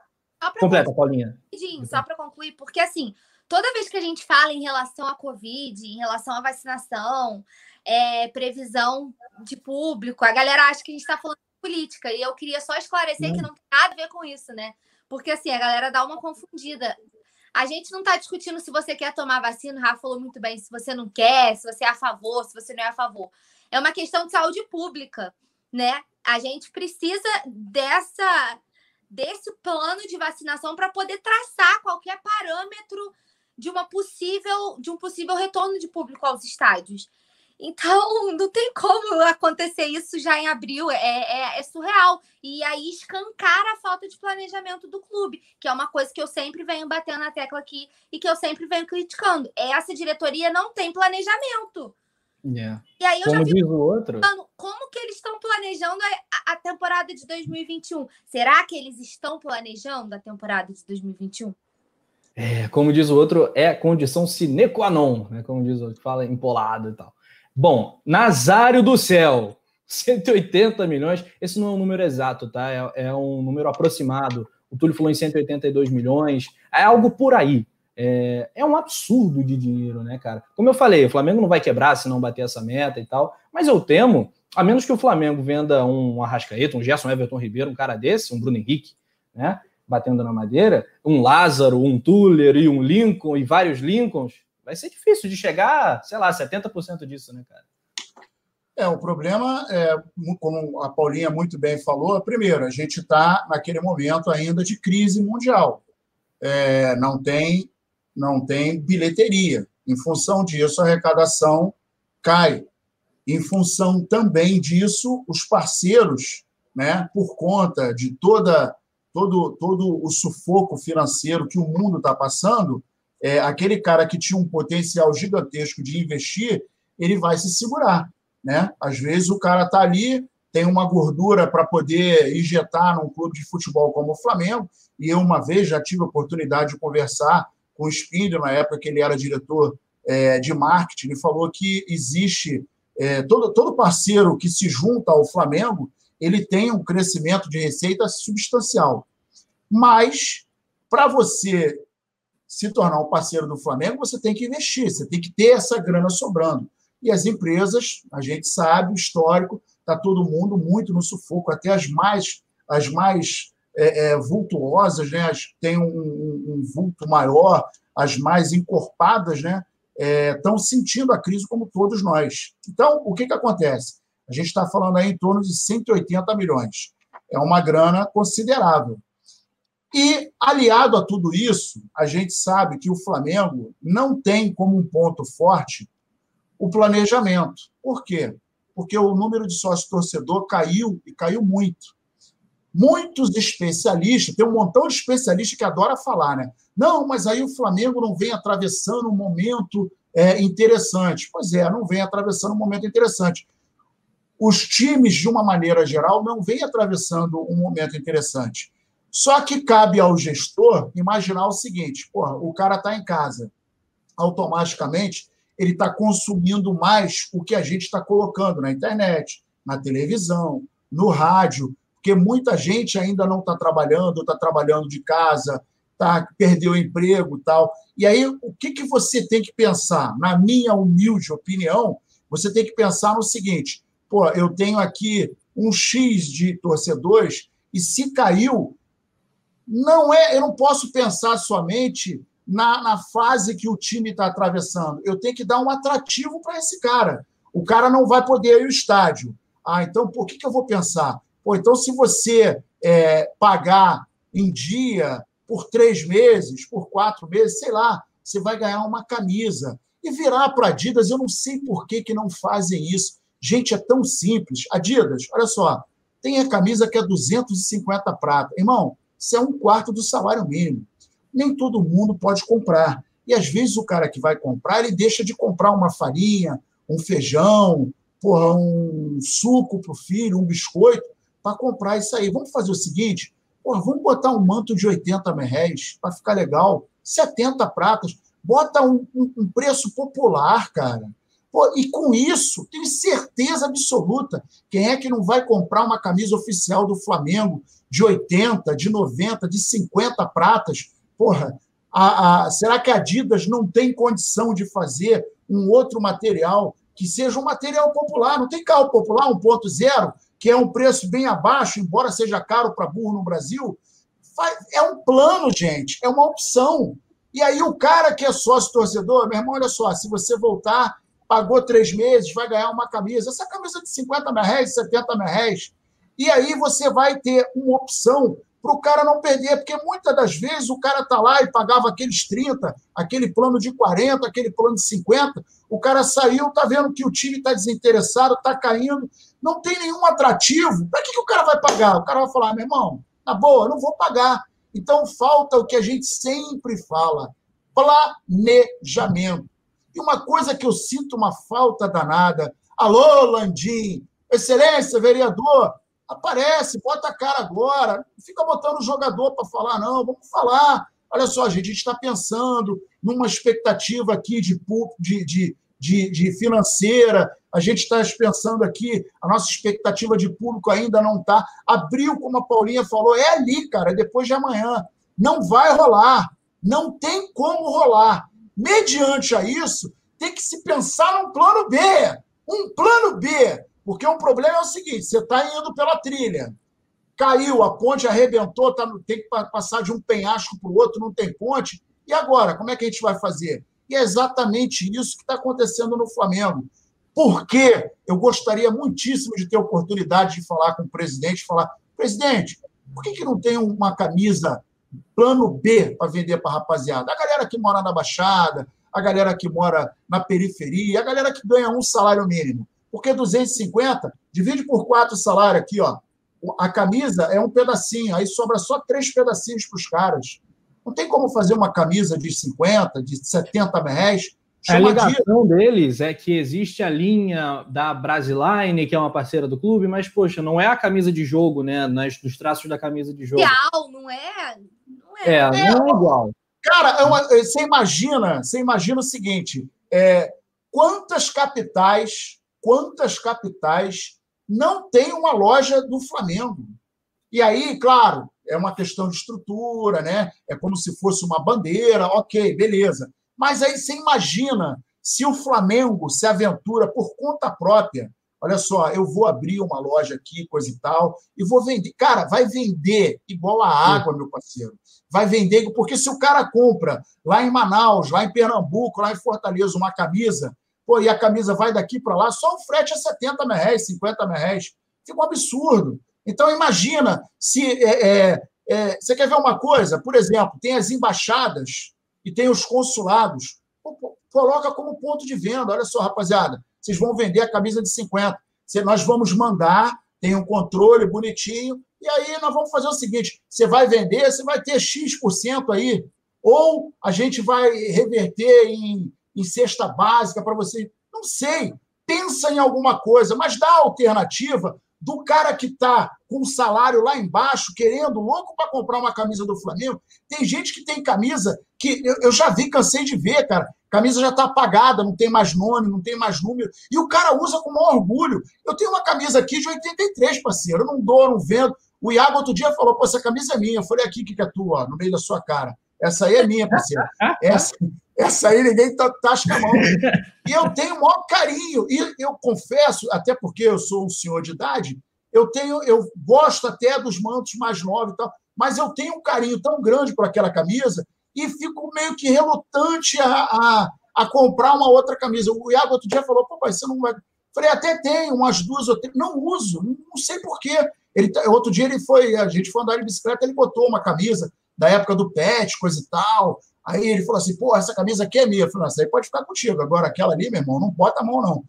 S1: completa, concluir, Paulinha.
S3: Só para concluir, porque assim, toda vez que a gente fala em relação à Covid, em relação à vacinação, é, previsão de público, a galera acha que a gente está falando de política. E eu queria só esclarecer que não tem nada a ver com isso, né? Porque assim, a galera dá uma confundida. A gente não está discutindo se você quer tomar vacina, o Rafa falou muito bem, se você não quer, se você é a favor, se você não é a favor. É uma questão de saúde pública, né? A gente precisa dessa desse plano de vacinação para poder traçar qualquer parâmetro de uma possível de um possível retorno de público aos estádios. Então, [laughs] não tem como acontecer isso já em abril, é, é, é, surreal. E aí escancar a falta de planejamento do clube, que é uma coisa que eu sempre venho batendo na tecla aqui e que eu sempre venho criticando. Essa diretoria não tem planejamento.
S1: Yeah.
S3: E aí eu como já vi outro. como que eles estão planejando a, a temporada de 2021? Será que eles estão planejando a temporada de 2021?
S1: É, como diz o outro, é condição sine qua non, né? Como diz o outro, fala empolado e tal. Bom, Nazário do Céu, [laughs] 180 milhões. Esse não é um número exato, tá? É, é, um número aproximado. O Túlio falou em 182 milhões. É algo por aí. É, é um absurdo de dinheiro, né, cara? Como eu falei, o Flamengo não vai quebrar se não bater essa meta e tal. Mas eu temo, a menos que o Flamengo venda um Arrascaeta, um Gerson Everton Ribeiro, um cara desse, um Bruno Henrique, né? Batendo na madeira, um Lázaro, um Tuller e um Lincoln e vários Lincolns vai ser difícil de chegar, sei lá, 70% disso, né, cara?
S2: É, o problema, é, como a Paulinha muito bem falou, primeiro, a gente está naquele momento ainda de crise mundial. É, não tem não tem bilheteria. Em função disso, a arrecadação cai. Em função também disso, os parceiros, né, por conta de toda todo, todo o sufoco financeiro que o mundo está passando, é, aquele cara que tinha um potencial gigantesco de investir, ele vai se segurar. Né? Às vezes o cara está ali, tem uma gordura para poder injetar num clube de futebol como o Flamengo. E eu, uma vez, já tive a oportunidade de conversar com o Spindle, na época que ele era diretor é, de marketing, ele falou que existe é, todo, todo parceiro que se junta ao Flamengo, ele tem um crescimento de receita substancial. Mas, para você se tornar um parceiro do Flamengo, você tem que investir, você tem que ter essa grana sobrando. E as empresas, a gente sabe, o histórico, está todo mundo muito no sufoco, até as mais, as mais é, é, vultuosas, né? As, tem um, um, um, vulto maior, as mais encorpadas, né? Estão é, sentindo a crise como todos nós. Então, o que, que acontece? A gente está falando aí em torno de 180 milhões. É uma grana considerável. E, aliado a tudo isso, a gente sabe que o Flamengo não tem como um ponto forte o planejamento. Por quê? Porque o número de sócio-torcedor caiu e caiu muito. Muitos especialistas, tem um montão de especialistas que adora falar, né? Não, mas aí o Flamengo não vem atravessando um momento é, interessante. Pois é, não vem atravessando um momento interessante. Os times, de uma maneira geral, não vêm atravessando um momento interessante. Só que cabe ao gestor imaginar o seguinte: porra, o cara está em casa, automaticamente ele está consumindo mais o que a gente está colocando na internet, na televisão, no rádio, porque muita gente ainda não está trabalhando, está trabalhando de casa, tá, perdeu o emprego tal. E aí, o que, que você tem que pensar? Na minha humilde opinião, você tem que pensar no seguinte: pô, eu tenho aqui um X de torcedores, e se caiu, não é, eu não posso pensar somente na, na fase que o time está atravessando. Eu tenho que dar um atrativo para esse cara. O cara não vai poder ir ao estádio. Ah, então por que, que eu vou pensar? Pô, então, se você é, pagar em dia por três meses, por quatro meses, sei lá, você vai ganhar uma camisa. E virar para Adidas, eu não sei por que, que não fazem isso. Gente, é tão simples. Adidas, olha só, tem a camisa que é 250 prata. Irmão, isso é um quarto do salário mínimo. Nem todo mundo pode comprar. E às vezes o cara que vai comprar, ele deixa de comprar uma farinha, um feijão, porra, um suco para o filho, um biscoito, para comprar isso aí. Vamos fazer o seguinte: porra, vamos botar um manto de 80 merréis para ficar legal, 70 pratas, bota um, um, um preço popular, cara. Pô, e com isso, tenho certeza absoluta, quem é que não vai comprar uma camisa oficial do Flamengo de 80, de 90, de 50 pratas? Porra, a, a, será que a Adidas não tem condição de fazer um outro material que seja um material popular? Não tem carro popular 1.0, que é um preço bem abaixo, embora seja caro para burro no Brasil? É um plano, gente, é uma opção. E aí o cara que é sócio torcedor, meu irmão, olha só, se você voltar pagou três meses, vai ganhar uma camisa. Essa camisa de 50 mil reais, 70 mil reais. E aí você vai ter uma opção para o cara não perder, porque muitas das vezes o cara está lá e pagava aqueles 30, aquele plano de 40, aquele plano de 50, o cara saiu, está vendo que o time está desinteressado, está caindo, não tem nenhum atrativo. Para que, que o cara vai pagar? O cara vai falar, meu irmão, na boa, não vou pagar. Então falta o que a gente sempre fala: planejamento. E uma coisa que eu sinto uma falta danada. Alô, Landim, excelência, vereador, aparece, bota a cara agora. Não fica botando o jogador para falar, não, vamos falar. Olha só, gente, a gente está pensando numa expectativa aqui de, de, de, de financeira, a gente está pensando aqui, a nossa expectativa de público ainda não está. Abril, como a Paulinha falou, é ali, cara, é depois de amanhã. Não vai rolar. Não tem como rolar. Mediante a isso, tem que se pensar num plano B. Um plano B. Porque o problema é o seguinte: você está indo pela trilha. Caiu, a ponte arrebentou, tá, tem que passar de um penhasco para o outro, não tem ponte. E agora, como é que a gente vai fazer? E é exatamente isso que está acontecendo no Flamengo. Porque eu gostaria muitíssimo de ter oportunidade de falar com o presidente, falar, presidente, por que, que não tem uma camisa plano B para vender para a rapaziada. A galera que mora na Baixada, a galera que mora na periferia, a galera que ganha um salário mínimo. Porque 250, divide por quatro salário aqui, ó. A camisa é um pedacinho, aí sobra só três pedacinhos para os caras. Não tem como fazer uma camisa de 50, de 70 reais
S1: A alegação deles é que existe a linha da Brasiline, que é uma parceira do clube, mas, poxa, não é a camisa de jogo, né? Nas, nos traços da camisa de jogo.
S3: Real, não é?
S1: Não é, é, não é igual.
S2: Cara, é uma, você imagina, você imagina o seguinte: é, quantas capitais, quantas capitais não tem uma loja do Flamengo? E aí, claro, é uma questão de estrutura, né? É como se fosse uma bandeira, ok, beleza. Mas aí você imagina se o Flamengo se aventura por conta própria. Olha só, eu vou abrir uma loja aqui, coisa e tal, e vou vender. Cara, vai vender igual a água, meu parceiro. Vai vender, porque se o cara compra lá em Manaus, lá em Pernambuco, lá em Fortaleza, uma camisa, pô, e a camisa vai daqui para lá, só o frete é 70 mil reais, 50 mil reais. Fica um absurdo. Então, imagina se. É, é, é, você quer ver uma coisa? Por exemplo, tem as embaixadas e tem os consulados. Coloca como ponto de venda. Olha só, rapaziada, vocês vão vender a camisa de 50. Nós vamos mandar, tem um controle bonitinho, e aí nós vamos fazer o seguinte: você vai vender, você vai ter X% aí, ou a gente vai reverter em, em cesta básica para você. Não sei. Pensa em alguma coisa, mas dá alternativa do cara que está com o salário lá embaixo, querendo, louco para comprar uma camisa do Flamengo. Tem gente que tem camisa que eu, eu já vi, cansei de ver, cara. Camisa já está apagada, não tem mais nome, não tem mais número. E o cara usa com maior orgulho. Eu tenho uma camisa aqui de 83, parceiro. Eu não dou, não vendo. O Iago outro dia falou: pô, essa camisa é minha. Eu falei: aqui, que, que é tua, no meio da sua cara. Essa aí é minha, parceiro. Essa, essa aí ninguém tá, tasca a mão. E eu tenho o maior carinho. E eu confesso, até porque eu sou um senhor de idade, eu tenho, eu gosto até dos mantos mais novos e tal, mas eu tenho um carinho tão grande por aquela camisa e fico meio que relutante a, a, a comprar uma outra camisa. O Iago outro dia falou: pô, pai, você não vai. Falei, até tem umas duas ou três. Não uso, não sei porquê. Ele, tá, outro dia ele foi, a gente foi andar de bicicleta, ele botou uma camisa da época do pet, coisa e tal. Aí ele falou assim: pô, essa camisa aqui é minha. Eu falei: essa aí pode ficar contigo. Agora, aquela ali, meu irmão, não bota a mão, não.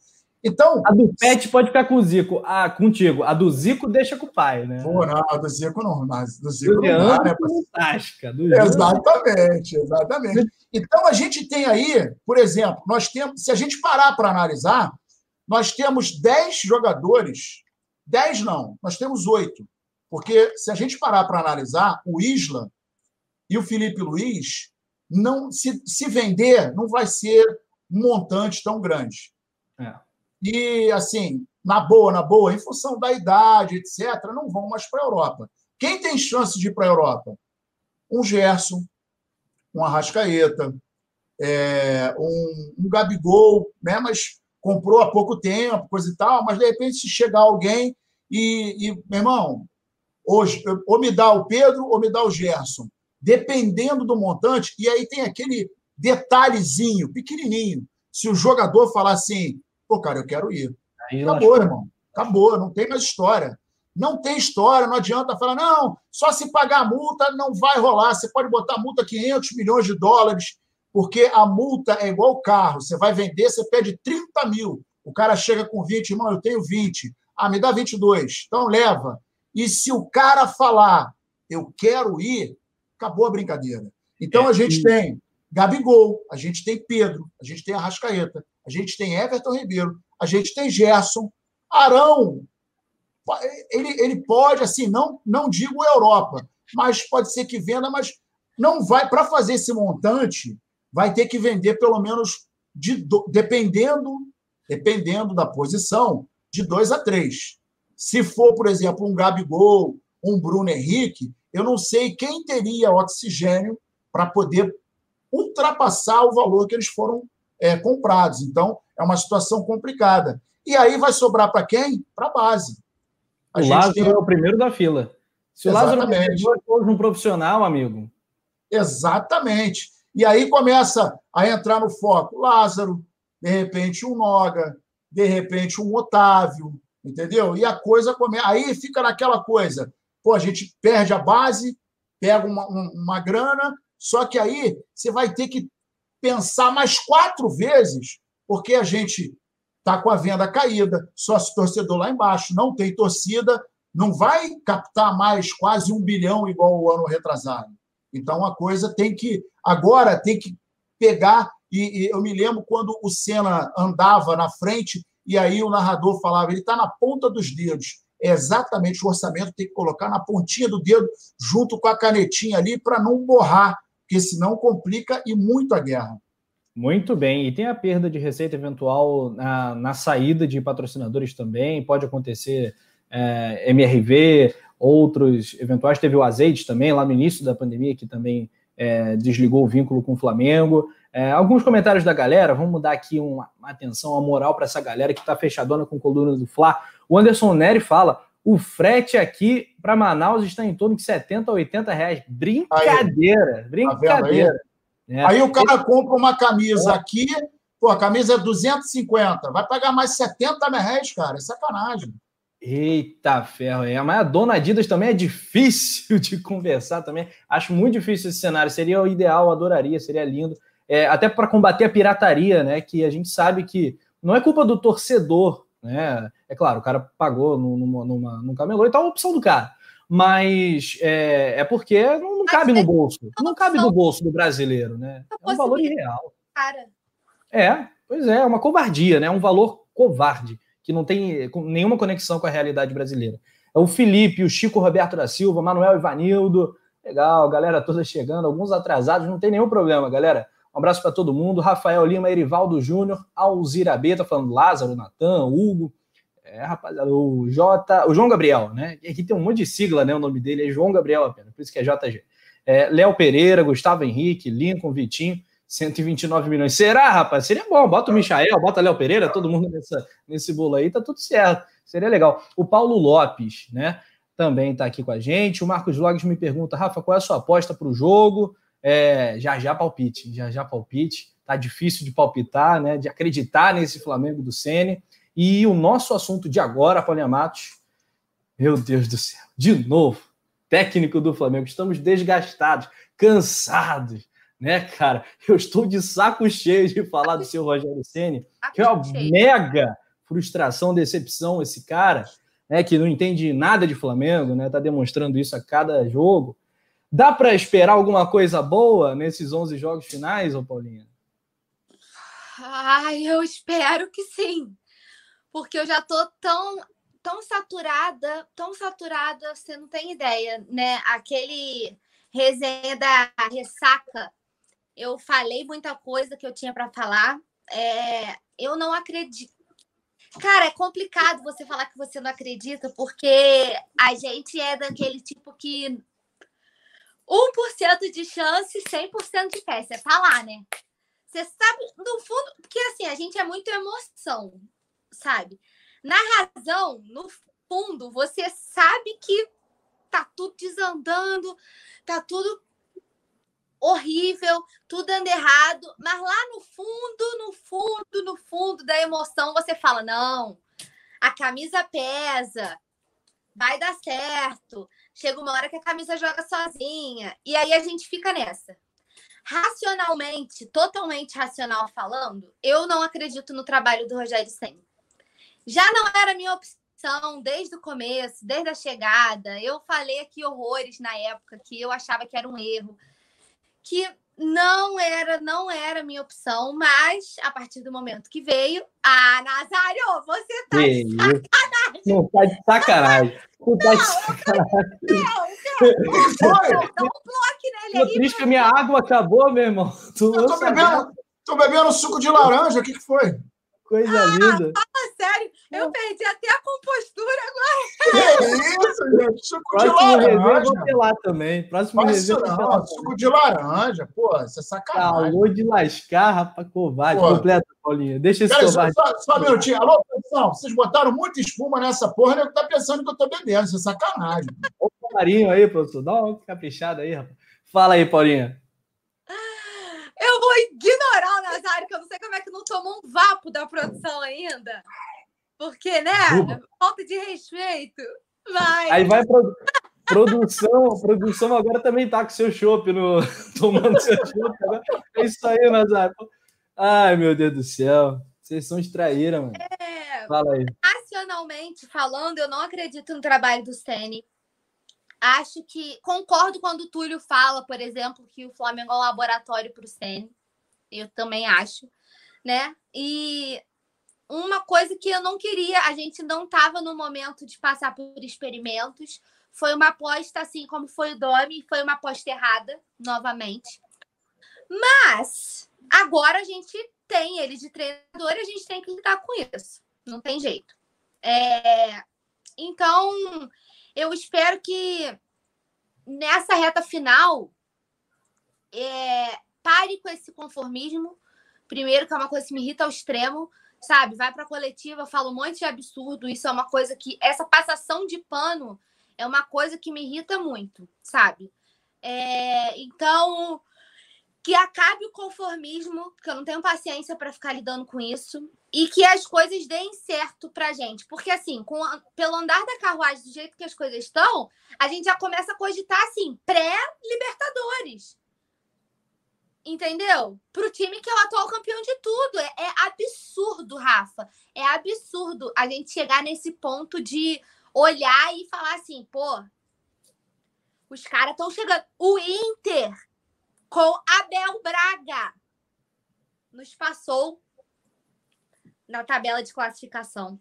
S2: Então.
S1: A do Pet pode ficar com o Zico. Ah, contigo. A do Zico deixa com o pai, né?
S2: Pô, não, a do Zico não. Mas do Zico do não dá, né? Fantástica. Do exatamente, exatamente. Então a gente tem aí, por exemplo, nós temos, se a gente parar para analisar, nós temos 10 jogadores. 10 não, nós temos oito. Porque se a gente parar para analisar, o Isla e o Felipe Luiz não se, se vender, não vai ser um montante tão grande. É. E, assim, na boa, na boa, em função da idade, etc., não vão mais para a Europa. Quem tem chance de ir para a Europa? Um Gerson, um Arrascaeta, é, um, um Gabigol, né? mas comprou há pouco tempo, coisa e tal, mas de repente se chegar alguém e, e meu irmão, hoje, ou me dá o Pedro ou me dá o Gerson dependendo do montante, e aí tem aquele detalhezinho, pequenininho. Se o jogador falar assim, pô, cara, eu quero ir. Aí Acabou, irmão. Acabou, não tem mais história. Não tem história, não adianta falar, não, só se pagar a multa não vai rolar. Você pode botar multa 500 milhões de dólares, porque a multa é igual o carro. Você vai vender, você pede 30 mil. O cara chega com 20, irmão, eu tenho 20. Ah, me dá 22. Então leva. E se o cara falar, eu quero ir, acabou a brincadeira. Então é, a gente e... tem Gabigol, a gente tem Pedro, a gente tem Arrascaeta, a gente tem Everton Ribeiro, a gente tem Gerson, Arão. Ele, ele pode, assim, não, não digo Europa, mas pode ser que venda, mas não vai, para fazer esse montante, vai ter que vender pelo menos, de, dependendo, dependendo da posição, de dois a três. Se for, por exemplo, um Gabigol, um Bruno Henrique, eu não sei quem teria oxigênio para poder ultrapassar o valor que eles foram é, comprados. Então, é uma situação complicada. E aí vai sobrar para quem? Para a base.
S1: A o Lázaro tem... é o primeiro da fila. Se Exatamente. o Lázaro for um profissional, amigo.
S2: Exatamente. E aí começa a entrar no foco Lázaro, de repente um Noga, de repente um Otávio, entendeu? E a coisa começa. Aí fica naquela coisa: Pô, a gente perde a base, pega uma, uma grana, só que aí você vai ter que pensar mais quatro vezes, porque a gente está com a venda caída, sócio torcedor lá embaixo, não tem torcida, não vai captar mais quase um bilhão igual o ano retrasado. Então a coisa tem que agora tem que pegar E, e eu me lembro quando o Senna andava na frente e aí o narrador falava, ele está na ponta dos dedos. É exatamente o orçamento tem que colocar na pontinha do dedo, junto com a canetinha ali, para não borrar, porque senão complica e muito a guerra.
S1: Muito bem, e tem a perda de receita eventual na, na saída de patrocinadores também, pode acontecer é, MRV, outros eventuais, teve o azeite também, lá no início da pandemia, que também é, desligou o vínculo com o Flamengo. É, alguns comentários da galera, vamos dar aqui uma, uma atenção, uma moral para essa galera que está fechadona com coluna do Fla. O Anderson Neri fala: o frete aqui para Manaus está em torno de 70 a 80 reais. Brincadeira, aí, brincadeira. Tá
S2: aí? aí? o cara compra uma camisa aqui, pô, a camisa é 250, vai pagar mais 70 reais, cara, é sacanagem.
S1: Eita ferro, é. Mas a dona Adidas também é difícil [laughs] de conversar também. Acho muito difícil esse cenário. Seria o ideal, adoraria, seria lindo. É, até para combater a pirataria, né? Que a gente sabe que não é culpa do torcedor, né? É claro, o cara pagou numa, numa, num camelô, então é uma opção do cara. Mas é, é porque não, não cabe no bolso. Não cabe no bolso do brasileiro, né? É um valor irreal. Cara. É, pois é, é uma covardia, né? É um valor covarde que não tem nenhuma conexão com a realidade brasileira. É o Felipe, o Chico Roberto da Silva, Manuel Ivanildo. Legal, galera toda chegando, alguns atrasados, não tem nenhum problema, galera. Um abraço para todo mundo. Rafael Lima, Erivaldo Júnior, Alzira B, tá falando Lázaro, Natan, Hugo. É, rapaziada, o J, o João Gabriel, né? Aqui tem um monte de sigla, né? O nome dele é João Gabriel apenas, por isso que é JG. É, Léo Pereira, Gustavo Henrique, Lincoln, Vitinho. 129 milhões. Será, rapaz? Seria bom. Bota o Michael, bota Léo Pereira, todo mundo nessa, nesse bolo aí, tá tudo certo. Seria legal. O Paulo Lopes, né? Também está aqui com a gente. O Marcos Logs me pergunta, Rafa, qual é a sua aposta para o jogo? É, já já palpite, já já palpite. Tá difícil de palpitar, né? De acreditar nesse Flamengo do Sene. E o nosso assunto de agora, Paulinha Matos. Meu Deus do céu, de novo, técnico do Flamengo. Estamos desgastados, cansados né, cara? Eu estou de saco cheio de falar do seu Rogério Ceni, que é uma mega frustração, decepção esse cara, né, que não entende nada de Flamengo, né? Tá demonstrando isso a cada jogo. Dá para esperar alguma coisa boa nesses 11 jogos finais, ô Paulinha?
S3: Ai, eu espero que sim. Porque eu já tô tão tão saturada, tão saturada, você não tem ideia, né? Aquele resenha da ressaca eu falei muita coisa que eu tinha para falar. É, eu não acredito. Cara, é complicado você falar que você não acredita, porque a gente é daquele tipo que 1% de chance, 100% de fé. Você tá lá, né? Você sabe, no fundo, porque assim, a gente é muito emoção, sabe? Na razão, no fundo, você sabe que tá tudo desandando, tá tudo horrível, tudo anda errado, mas lá no fundo, no fundo, no fundo da emoção, você fala: não, a camisa pesa, vai dar certo. Chega uma hora que a camisa joga sozinha. E aí a gente fica nessa. Racionalmente, totalmente racional falando, eu não acredito no trabalho do Rogério Senna. Já não era minha opção desde o começo, desde a chegada. Eu falei aqui horrores na época que eu achava que era um erro que não era, não era minha opção, mas a partir do momento que veio, ah, Nazário, você tá de sacanagem.
S1: Não tá de sacanagem. Não tá de sacanagem. Não, não, não, dá um bloco nele aí. triste que a minha água acabou, meu irmão.
S2: Tu eu tô bebendo, tô bebendo suco de laranja, o que que foi?
S1: Coisa ah, linda.
S3: Fala sério, eu perdi até a compostura agora.
S2: Que isso, gente? Suco Próximo de laranja.
S1: Vou lá também. Próximo
S2: Mas não, lá suco de laranja. Pô, isso é sacanagem.
S1: Calor de lascar, rapaz, covarde. Pô. Completa, Paulinha. Deixa esse Cara,
S2: covarde. Só, só um minutinho. Alô, produção, vocês botaram muita espuma nessa porra, né? Tá pensando que eu tô bebendo. Isso é sacanagem.
S1: Ô, Marinho aí, professor. Dá uma caprichada aí, rapaz. Fala aí, Paulinha.
S3: Vou ignorar o Nazário, que eu não sei como é que não tomou um vapo da produção ainda. Porque, né? Falta de respeito. Vai.
S1: Aí vai pro... produção, produção agora também tá com seu chopp no [laughs] tomando seu chopp. É isso aí, Nazário. Ai, meu Deus do céu. Vocês são extraíram, mano. É... Fala aí.
S3: Racionalmente falando, eu não acredito no trabalho do Steny acho que concordo quando o Túlio fala, por exemplo, que o Flamengo é um laboratório para o Ceni. Eu também acho, né? E uma coisa que eu não queria, a gente não estava no momento de passar por experimentos. Foi uma aposta, assim como foi o Domi, foi uma aposta errada, novamente. Mas agora a gente tem ele de treinador e a gente tem que lidar com isso. Não tem jeito. É... Então, eu espero que nessa reta final é... pare com esse conformismo. Primeiro, que é uma coisa que me irrita ao extremo, sabe? Vai para a coletiva, fala um monte de absurdo. Isso é uma coisa que. Essa passação de pano é uma coisa que me irrita muito, sabe? É... Então, que acabe o conformismo, que eu não tenho paciência para ficar lidando com isso, e que as coisas deem certo pra gente. Porque, assim, com, pelo andar da carruagem, do jeito que as coisas estão, a gente já começa a cogitar, assim, pré-Libertadores. Entendeu? Pro time que é o atual campeão de tudo. É, é absurdo, Rafa. É absurdo a gente chegar nesse ponto de olhar e falar assim, pô, os caras estão chegando. O Inter com Abel Braga. Nos passou na tabela de classificação.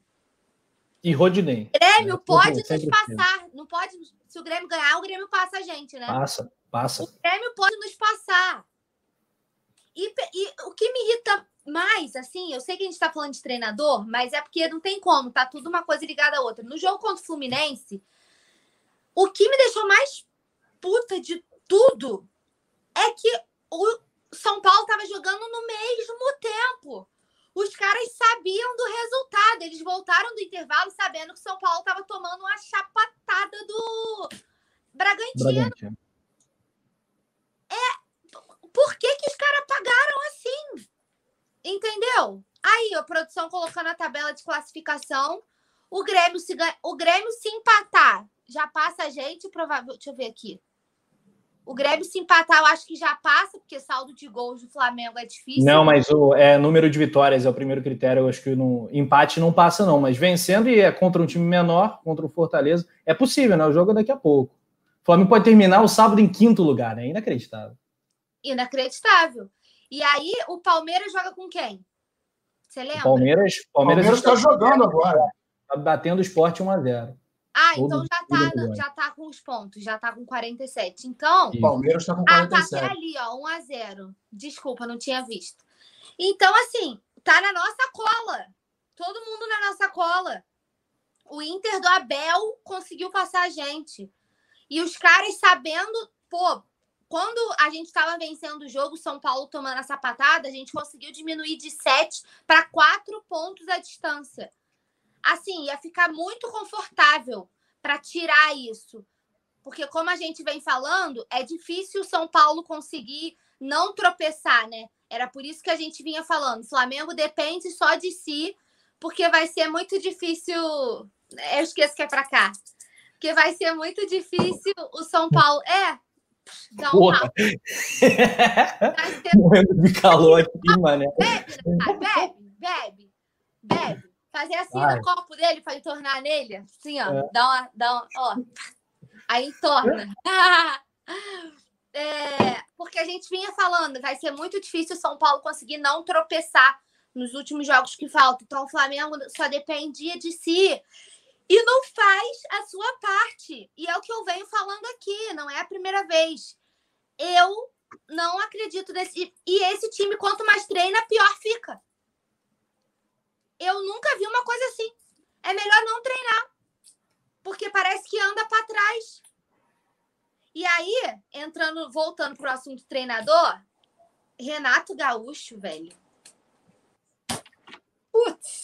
S1: E Rodinei.
S3: Grêmio é, pode nos passar. Não pode. Se o Grêmio ganhar, o Grêmio passa a gente, né?
S1: Passa, passa.
S3: O Grêmio pode nos passar. E, e o que me irrita mais, assim, eu sei que a gente está falando de treinador, mas é porque não tem como, tá tudo uma coisa ligada à outra. No jogo contra o Fluminense, o que me deixou mais puta de tudo é que o São Paulo estava jogando no mesmo tempo. Os caras sabiam do resultado. Eles voltaram do intervalo sabendo que o São Paulo estava tomando uma chapatada do Bragantino. Bragantino. É, por que, que os caras pagaram assim? Entendeu? Aí, a produção colocando a tabela de classificação. O Grêmio se, o Grêmio se empatar, já passa a gente, provável. Deixa eu ver aqui. O Grêmio se empatar, eu acho que já passa, porque saldo de gols do Flamengo é difícil.
S1: Não, mas o é, número de vitórias é o primeiro critério. Eu acho que no empate não passa, não. Mas vencendo e é contra um time menor, contra o Fortaleza, é possível, né? O jogo é daqui a pouco. O Flamengo pode terminar o sábado em quinto lugar, né? Inacreditável.
S3: Inacreditável. E aí, o Palmeiras joga com quem? Você lembra? O
S1: Palmeiras
S2: está Palmeiras tá jogando agora.
S1: Está batendo o esporte 1 a 0
S3: ah, então já tá, já tá com os pontos, já tá com 47. Então.
S2: O Palmeiras está com 47.
S3: Ah, tá ali, ó, 1 a 0 Desculpa, não tinha visto. Então, assim, tá na nossa cola. Todo mundo na nossa cola. O Inter do Abel conseguiu passar a gente. E os caras sabendo, pô, quando a gente estava vencendo o jogo, São Paulo tomando a sapatada, a gente conseguiu diminuir de 7 para 4 pontos a distância assim, ia ficar muito confortável para tirar isso. Porque, como a gente vem falando, é difícil o São Paulo conseguir não tropeçar, né? Era por isso que a gente vinha falando. Flamengo depende só de si, porque vai ser muito difícil. Eu esqueço que é para cá. Porque vai ser muito difícil o São Paulo. É,
S1: dá um [laughs] Morrendo de calor aqui, mano.
S3: Bebe, bebe, bebe, bebe. Fazer assim Ai. no copo dele para entornar nele. Assim, ó. É. Dá uma. Dá uma ó. Aí entorna. [laughs] é, porque a gente vinha falando, vai ser muito difícil o São Paulo conseguir não tropeçar nos últimos jogos que faltam. Então o Flamengo só dependia de si e não faz a sua parte. E é o que eu venho falando aqui, não é a primeira vez. Eu não acredito nesse. E esse time, quanto mais treina, pior fica. Eu nunca vi uma coisa assim. É melhor não treinar, porque parece que anda para trás. E aí, entrando, voltando para o assunto treinador, Renato Gaúcho, velho. Putz.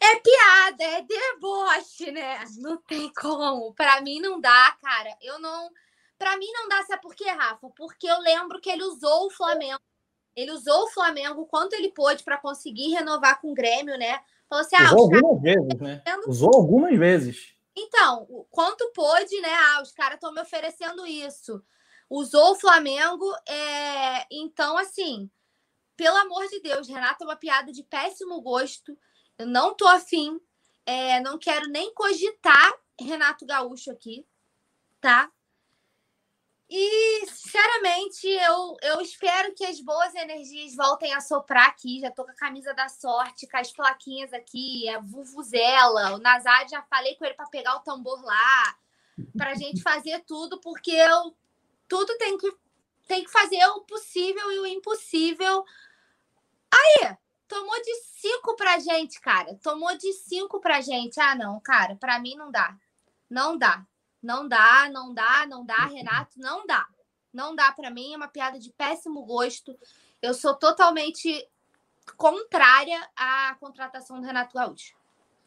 S3: É piada, é deboche, né? Não tem como. Para mim não dá, cara. Eu não. Para mim não dá, sabe por quê, Rafa? Porque eu lembro que ele usou o Flamengo ele usou o Flamengo quanto ele pôde para conseguir renovar com o Grêmio, né?
S1: Falou assim: ah, usou algumas vezes, né? Usou algumas vezes.
S3: Então, quanto pôde, né? Ah, os caras estão me oferecendo isso. Usou o Flamengo. É... Então, assim, pelo amor de Deus, Renato é uma piada de péssimo gosto. Eu não tô afim. É... Não quero nem cogitar Renato Gaúcho aqui, tá? E, sinceramente, eu, eu espero que as boas energias voltem a soprar aqui. Já tô com a camisa da sorte, com as plaquinhas aqui, a Vuvuzela, o Nazário, já falei com ele para pegar o tambor lá, para a gente fazer tudo, porque eu, tudo tem que, tem que fazer o possível e o impossível. Aí, tomou de cinco pra gente, cara. Tomou de cinco pra gente. Ah, não, cara, para mim não dá. Não dá. Não dá, não dá, não dá, Renato, não dá. Não dá para mim, é uma piada de péssimo gosto. Eu sou totalmente contrária à contratação do Renato Gaúcho.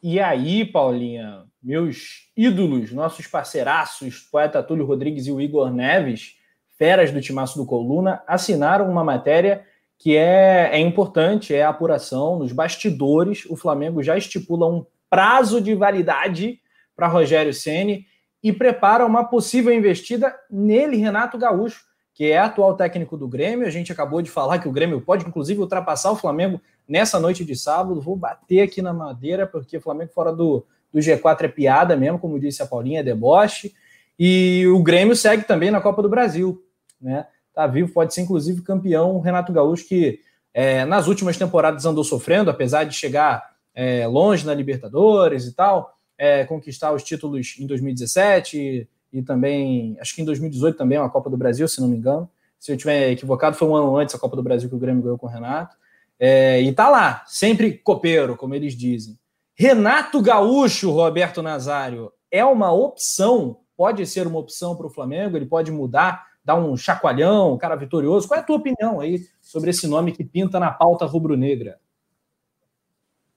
S1: E aí, Paulinha, meus ídolos, nossos parceiraços, poeta Túlio Rodrigues e o Igor Neves, feras do Timaço do Coluna, assinaram uma matéria que é, é importante, é a apuração. Nos bastidores, o Flamengo já estipula um prazo de validade para Rogério Ceni e prepara uma possível investida nele, Renato Gaúcho, que é atual técnico do Grêmio. A gente acabou de falar que o Grêmio pode, inclusive, ultrapassar o Flamengo nessa noite de sábado. Vou bater aqui na madeira, porque o Flamengo fora do, do G4 é piada mesmo, como disse a Paulinha, é deboche. E o Grêmio segue também na Copa do Brasil, né? Tá vivo, pode ser inclusive campeão. O Renato Gaúcho, que é, nas últimas temporadas andou sofrendo, apesar de chegar é, longe na Libertadores e tal é, conquistar os títulos em 2017 e, e, também, acho que em 2018 também, uma Copa do Brasil, se não me engano. Se eu estiver equivocado, foi um ano antes a Copa do Brasil que o Grêmio ganhou com o Renato. É, e tá lá, sempre copeiro, como eles dizem. Renato Gaúcho, Roberto Nazário, é uma opção? Pode ser uma opção para o Flamengo? Ele pode mudar, dar um chacoalhão, cara vitorioso? Qual é a tua opinião aí sobre esse nome que pinta na pauta rubro-negra?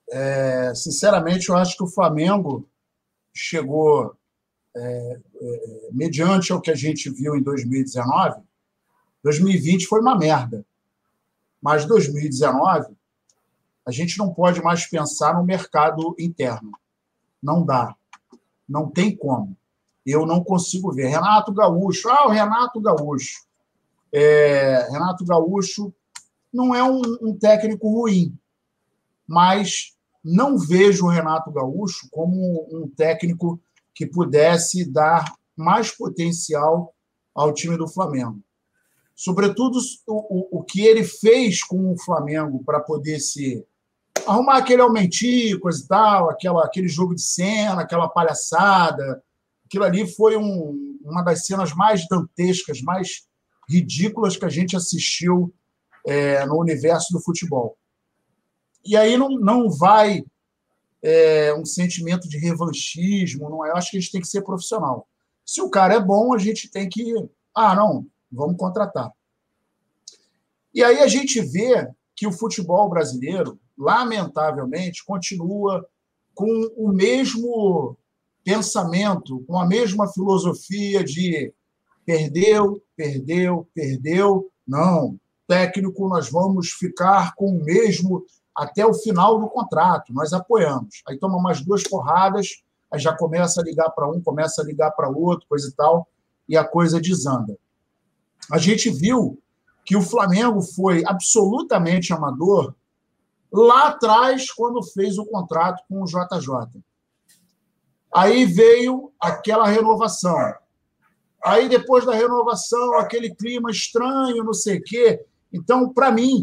S2: É, sinceramente, eu acho que o Flamengo chegou, é, é, mediante o que a gente viu em 2019, 2020 foi uma merda. Mas 2019, a gente não pode mais pensar no mercado interno. Não dá. Não tem como. Eu não consigo ver. Renato Gaúcho. Ah, o Renato Gaúcho. É, Renato Gaúcho não é um, um técnico ruim, mas não vejo o Renato Gaúcho como um técnico que pudesse dar mais potencial ao time do Flamengo. Sobretudo o, o, o que ele fez com o Flamengo para poder se arrumar aquele aumentico, e tal, aquela, aquele jogo de cena, aquela palhaçada. Aquilo ali foi um, uma das cenas mais dantescas, mais ridículas que a gente assistiu é, no universo do futebol. E aí não, não vai é, um sentimento de revanchismo, não é? Eu acho que a gente tem que ser profissional. Se o cara é bom, a gente tem que. Ah, não, vamos contratar. E aí a gente vê que o futebol brasileiro, lamentavelmente, continua com o mesmo pensamento, com a mesma filosofia de perdeu, perdeu, perdeu. Não, técnico, nós vamos ficar com o mesmo até o final do contrato. Nós apoiamos. Aí toma mais duas porradas, aí já começa a ligar para um, começa a ligar para outro, coisa e tal, e a coisa desanda. A gente viu que o Flamengo foi absolutamente amador lá atrás, quando fez o contrato com o JJ. Aí veio aquela renovação. Aí, depois da renovação, aquele clima estranho, não sei o quê. Então, para mim,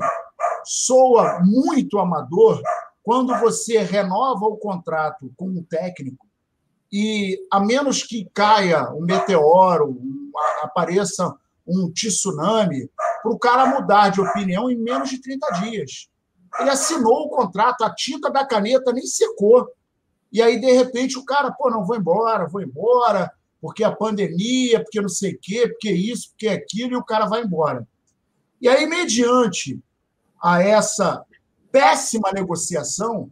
S2: soa muito amador quando você renova o contrato com um técnico e, a menos que caia um meteoro, um, apareça um tsunami, para o cara mudar de opinião em menos de 30 dias. Ele assinou o contrato, a tinta da caneta nem secou. E aí, de repente, o cara, pô, não vou embora, vou embora, porque a pandemia, porque não sei o quê, porque isso, porque aquilo, e o cara vai embora. E aí, mediante a essa péssima negociação,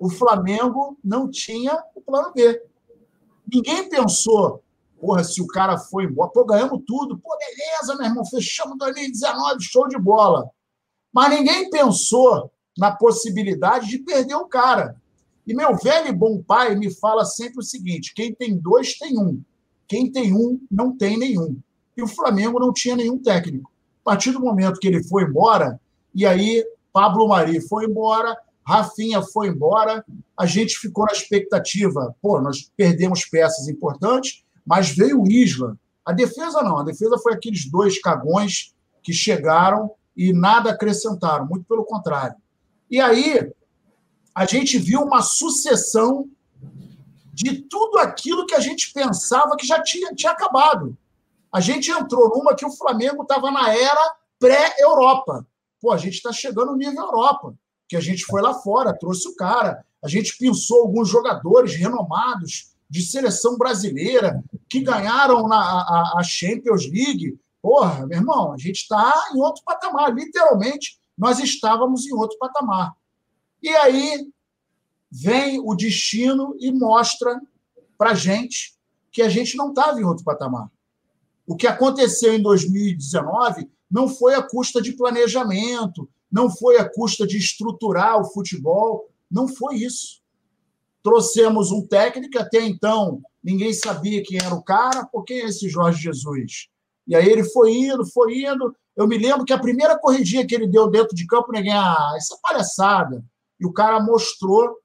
S2: o Flamengo não tinha o plano B. Ninguém pensou, porra, se o cara foi embora, pô, ganhamos tudo, pô, beleza, meu irmão, fechamos 2019, show de bola. Mas ninguém pensou na possibilidade de perder o cara. E meu velho e bom pai me fala sempre o seguinte: quem tem dois tem um, quem tem um não tem nenhum. E o Flamengo não tinha nenhum técnico. A partir do momento que ele foi embora, e aí, Pablo Mari foi embora, Rafinha foi embora, a gente ficou na expectativa. Pô, nós perdemos peças importantes, mas veio o Isla. A defesa não, a defesa foi aqueles dois cagões que chegaram e nada acrescentaram, muito pelo contrário. E aí a gente viu uma sucessão de tudo aquilo que a gente pensava que já tinha, tinha acabado. A gente entrou numa que o Flamengo estava na era pré-Europa. Pô, a gente está chegando no nível Europa, que a gente foi lá fora, trouxe o cara, a gente pensou alguns jogadores renomados de seleção brasileira que ganharam na, a, a Champions League. Porra, meu irmão, a gente está em outro patamar. Literalmente, nós estávamos em outro patamar. E aí vem o destino e mostra para gente que a gente não estava em outro patamar. O que aconteceu em 2019 não foi a custa de planejamento, não foi a custa de estruturar o futebol, não foi isso. Trouxemos um técnico, até então ninguém sabia quem era o cara, por quem é esse Jorge Jesus? E aí ele foi indo, foi indo. Eu me lembro que a primeira corridinha que ele deu dentro de campo, ninguém, ah, essa palhaçada. E o cara mostrou.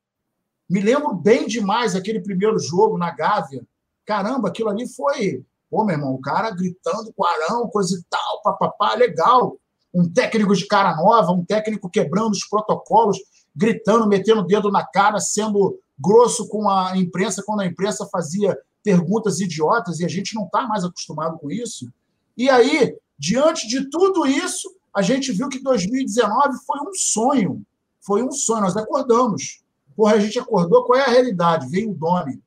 S2: Me lembro bem demais aquele primeiro jogo na Gávea. Caramba, aquilo ali foi. Pô, meu irmão, o cara gritando com arão, coisa e tal, papapá, legal. Um técnico de cara nova, um técnico quebrando os protocolos, gritando, metendo o dedo na cara, sendo grosso com a imprensa quando a imprensa fazia perguntas idiotas e a gente não está mais acostumado com isso. E aí, diante de tudo isso, a gente viu que 2019 foi um sonho. Foi um sonho, nós acordamos. Porra, a gente acordou, qual é a realidade? Vem o Domi.